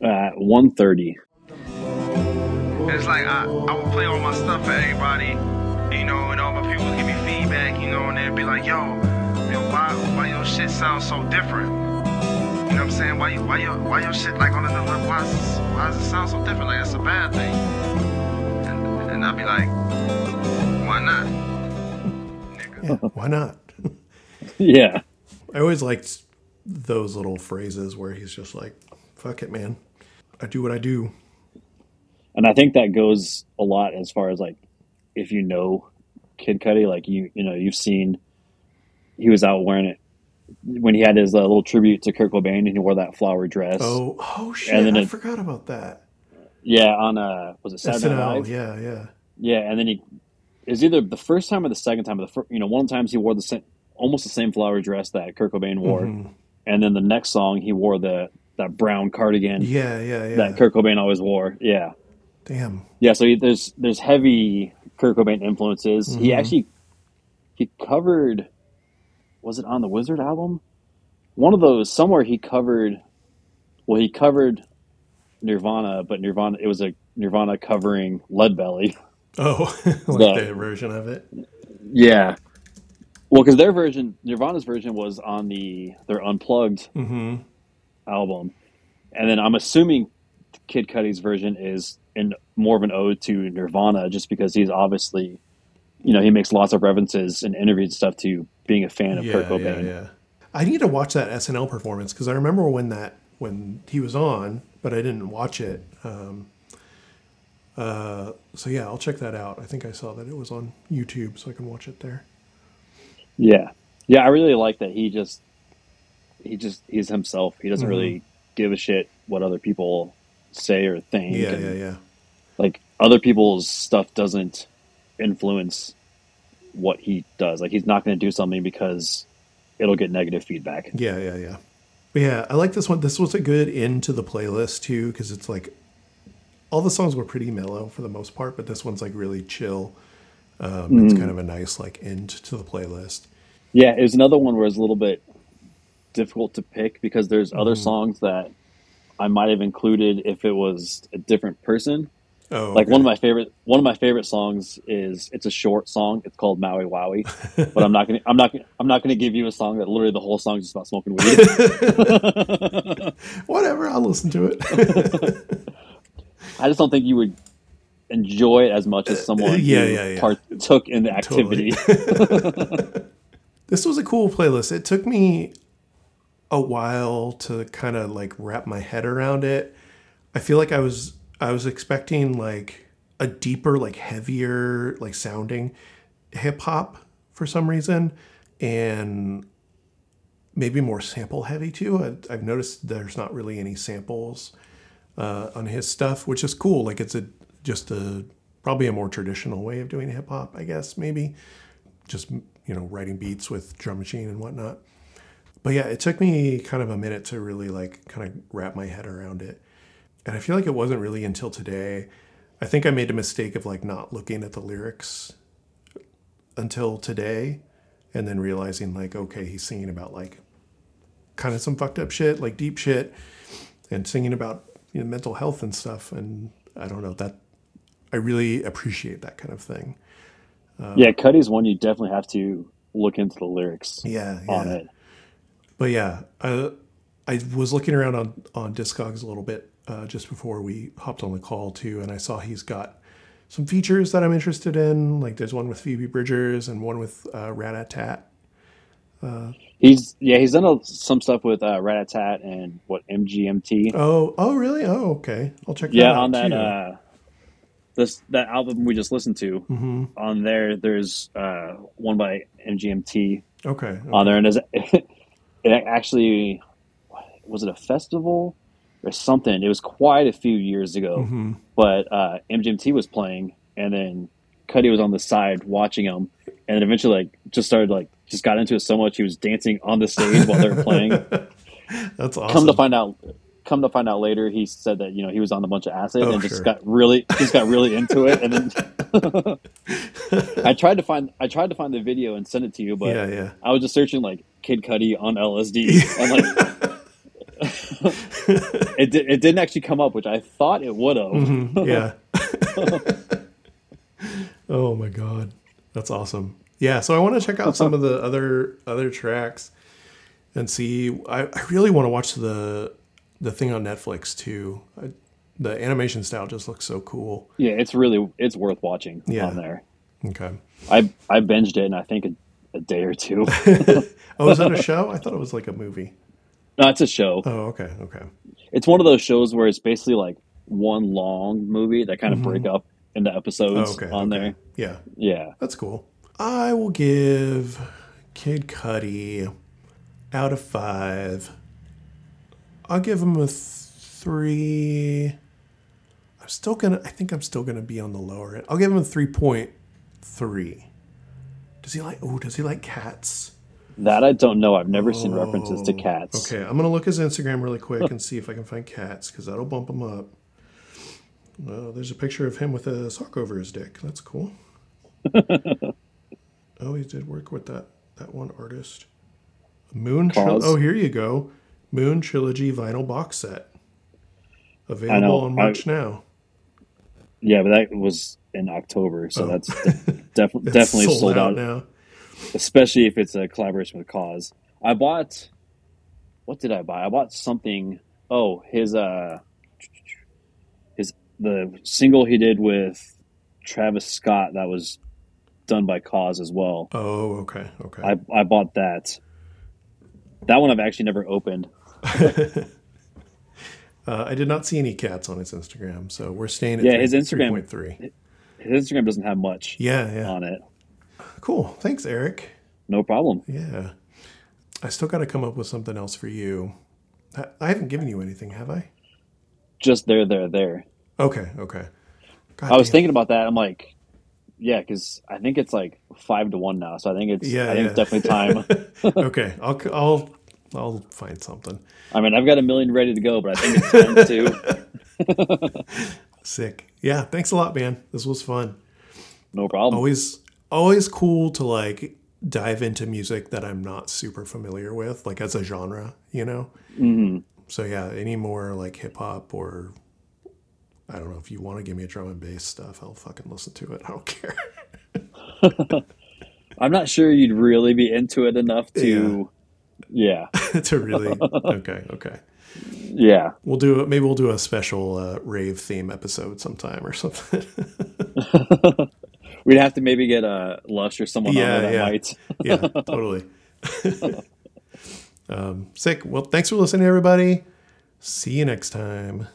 At one thirty. It's like I, I would play all my stuff for everybody, you know, and all my people would give me feedback, you know, and they'd be like, yo, yo, why why your shit sounds so different? You know what I'm saying? Why you why your why your shit like on another level? Why, is- why does it sound so different? Like that's a bad thing. And, and I'd be like, why not? Yeah, why not? yeah. I always liked those little phrases where he's just like, "Fuck it, man. I do what I do." And I think that goes a lot as far as like if you know Kid Cudi, like you you know, you've seen he was out wearing it when he had his uh, little tribute to Kurt Cobain and he wore that flower dress. Oh, oh shit! And then I it- forgot about that. Yeah, on uh, was it Saturday Night SNL, Live? yeah, yeah. Yeah, and then he was either the first time or the second time. But the fir- you know, one of the times he wore the same, almost the same flower dress that Kurt Cobain wore, Mhm. and then the next song he wore the that brown cardigan Yeah, yeah, yeah. that Kurt Cobain always wore. Yeah, Damn. yeah. So he, there's there's heavy Kurt Cobain influences. He Mhm. actually he covered was it on the WZRD album? One of those somewhere he covered. Well, he covered Nirvana, but Nirvana it was a Nirvana covering Leadbelly. Oh, like The- the version of it. Yeah. Well, because their version, Nirvana's version, was on the their Unplugged Mm-hmm. album, and then I'm assuming Kid Cudi's version is in more of an ode to Nirvana, just because he's obviously, you know, he makes lots of references and interviews stuff to being a fan of Yeah, Kurt yeah, Cobain. yeah. I need to watch that SNL performance because I remember when that when he was on, but I didn't watch it. Um, uh, so yeah, I'll check that out. I think I saw that it was on YouTube, so I can watch it there. Yeah, yeah, I really like that. He just, he just, he's himself. He doesn't Mhm. really give a shit what other people say or think. Yeah, and- yeah, yeah. like other people's stuff doesn't influence what he does. Like he's not going to do something because it'll get negative feedback. Yeah, yeah, yeah. But yeah, I like this one. This was a good end to the playlist too, because it's like all the songs were pretty mellow for the most part, but this one's like really chill. Um, It's kind of a nice like end to the playlist. Yeah, it was another one where it's a little bit difficult to pick because there's other songs that I might have included if it was a different person. Oh, Like okay. one of my favorite one of my favorite songs is it's a short song. It's called Maui Wowie, but I'm not gonna I'm not I'm not gonna give you a song that literally the whole song is just about smoking weed. whatever. I'll listen to it. I just don't think you would enjoy it as much as uh, someone Yeah, who yeah, yeah. partook in the activity. this was a cool playlist. It took me a while to kind of like wrap my head around it. I feel like I was I was expecting like a deeper, like heavier, like sounding hip hop for some reason, and maybe more sample heavy too. I, I've noticed there's not really any samples uh, on his stuff, which is cool. Like it's a just a probably a more traditional way of doing hip hop, I guess maybe just you know writing beats with drum machine and whatnot. But yeah, it took me kind of a minute to really like kind of wrap my head around it. And I feel like it wasn't really until today. I think I made a mistake of like not looking at the lyrics until today and then realizing like okay, he's singing about like kind of some fucked up shit, like deep shit and singing about you know mental health and stuff and I don't know that I really appreciate that kind of thing. Um, yeah, Cudi's one you definitely have to look into the lyrics Yeah, on it. But yeah, I, I was looking around on, on Discogs a little bit uh, just before we hopped on the call too, and I saw he's got some features that I'm interested in. Like there's one with Phoebe Bridgers and one with uh, Ratatat. He's yeah, he's done a, some stuff with uh, Ratatat and what MGMT. Oh, oh really? Oh, okay. I'll check that out. yeah, out on that too. uh, this that album we just listened to. Mm-hmm. On there, there's uh, one by MGMT okay. okay. on there, and it actually was it a festival or something? It was quite a few years ago, Mhm. but uh, MGMT was playing, and then Cudi was on the side watching him, and then eventually like just started like just got into it so much he was dancing on the stage while they were playing. That's awesome. Come to find out. Come to find out later, he said that you know he was on a bunch of acid Oh, and just sure. got really just got really into it. And then I tried to find I tried to find the video and send it to you, but yeah, yeah. I was just searching like Kid Cudi on LSD, and like it di- it didn't actually come up, which I thought it would have. Mhm, yeah. oh my god, that's awesome. Yeah, so I want to check out some of the other other tracks and see. I, I really want to watch the the thing on Netflix too. I, the animation style just looks so cool. Yeah, it's really it's worth watching Yeah. on there. Okay. I I binged it in I think a, a day or two. Oh, is that a show? I thought it was like a movie. No, it's a show. Oh, okay, okay. It's one of those shows where it's basically like one long movie that kind of mm-hmm. break up into Oh, episodes okay. on okay. there. Yeah, Yeah. that's cool. I will give Kid Cudi out of five. I'll give him a three. I'm still gonna. I think I'm still gonna be on the lower end. I'll give him a three point three. Does he like? Oh, does he like cats? That I don't know. I've never seen references to Oh, cats. Okay, I'm gonna look his Instagram really quick and see if I can find cats because that'll bump him up. Oh, there's a picture of him with a sock over his dick. That's cool. oh, he did work with that that one artist. Moon. Tril- oh, here you go. Moon Trilogy vinyl box set. I Available on I- March now. Yeah, but that was in October, so Oh. that's def- definitely sold, out. now. Especially if it's a collaboration with KAWS. I bought. What did I buy? I bought something. Oh, his uh, his the single he did with Travis Scott that was done by KAWS as well. Oh, okay, okay. I I bought that. That one I've actually never opened. Uh, I did not see any cats on his Instagram, so we're staying at Yeah, three- his Instagram- 3.3. His Instagram doesn't have much Yeah, yeah. on it. Cool. Thanks, Eric. No problem. Yeah. I still got to come up with something else for you. I, I haven't given you anything, have I? Just there, there, there. Okay, okay. God I was damn. thinking about that. I'm like, yeah, because I think it's like five to one now. So I think it's Yeah, I think yeah. it's definitely time. okay, I'll I'll I'll find something. I mean, I've got a million ready to go, but I think it's time to. Sick. Yeah, thanks a lot, man. This was fun. No problem. Always always cool to like dive into music that I'm not super familiar with, like as a genre, you know. hmm So yeah, any more like hip hop or I don't know if you want to give me a drum and bass stuff, I'll fucking listen to it. I don't care. I'm not sure you'd really be into it enough to. Yeah, to really okay, okay. yeah. We'll do maybe we'll do a special uh, rave theme episode sometime or something. We'd have to maybe get a Lush or someone Yeah, on there yeah. might. yeah, totally. um, sick. Well, thanks for listening, everybody. See you next time.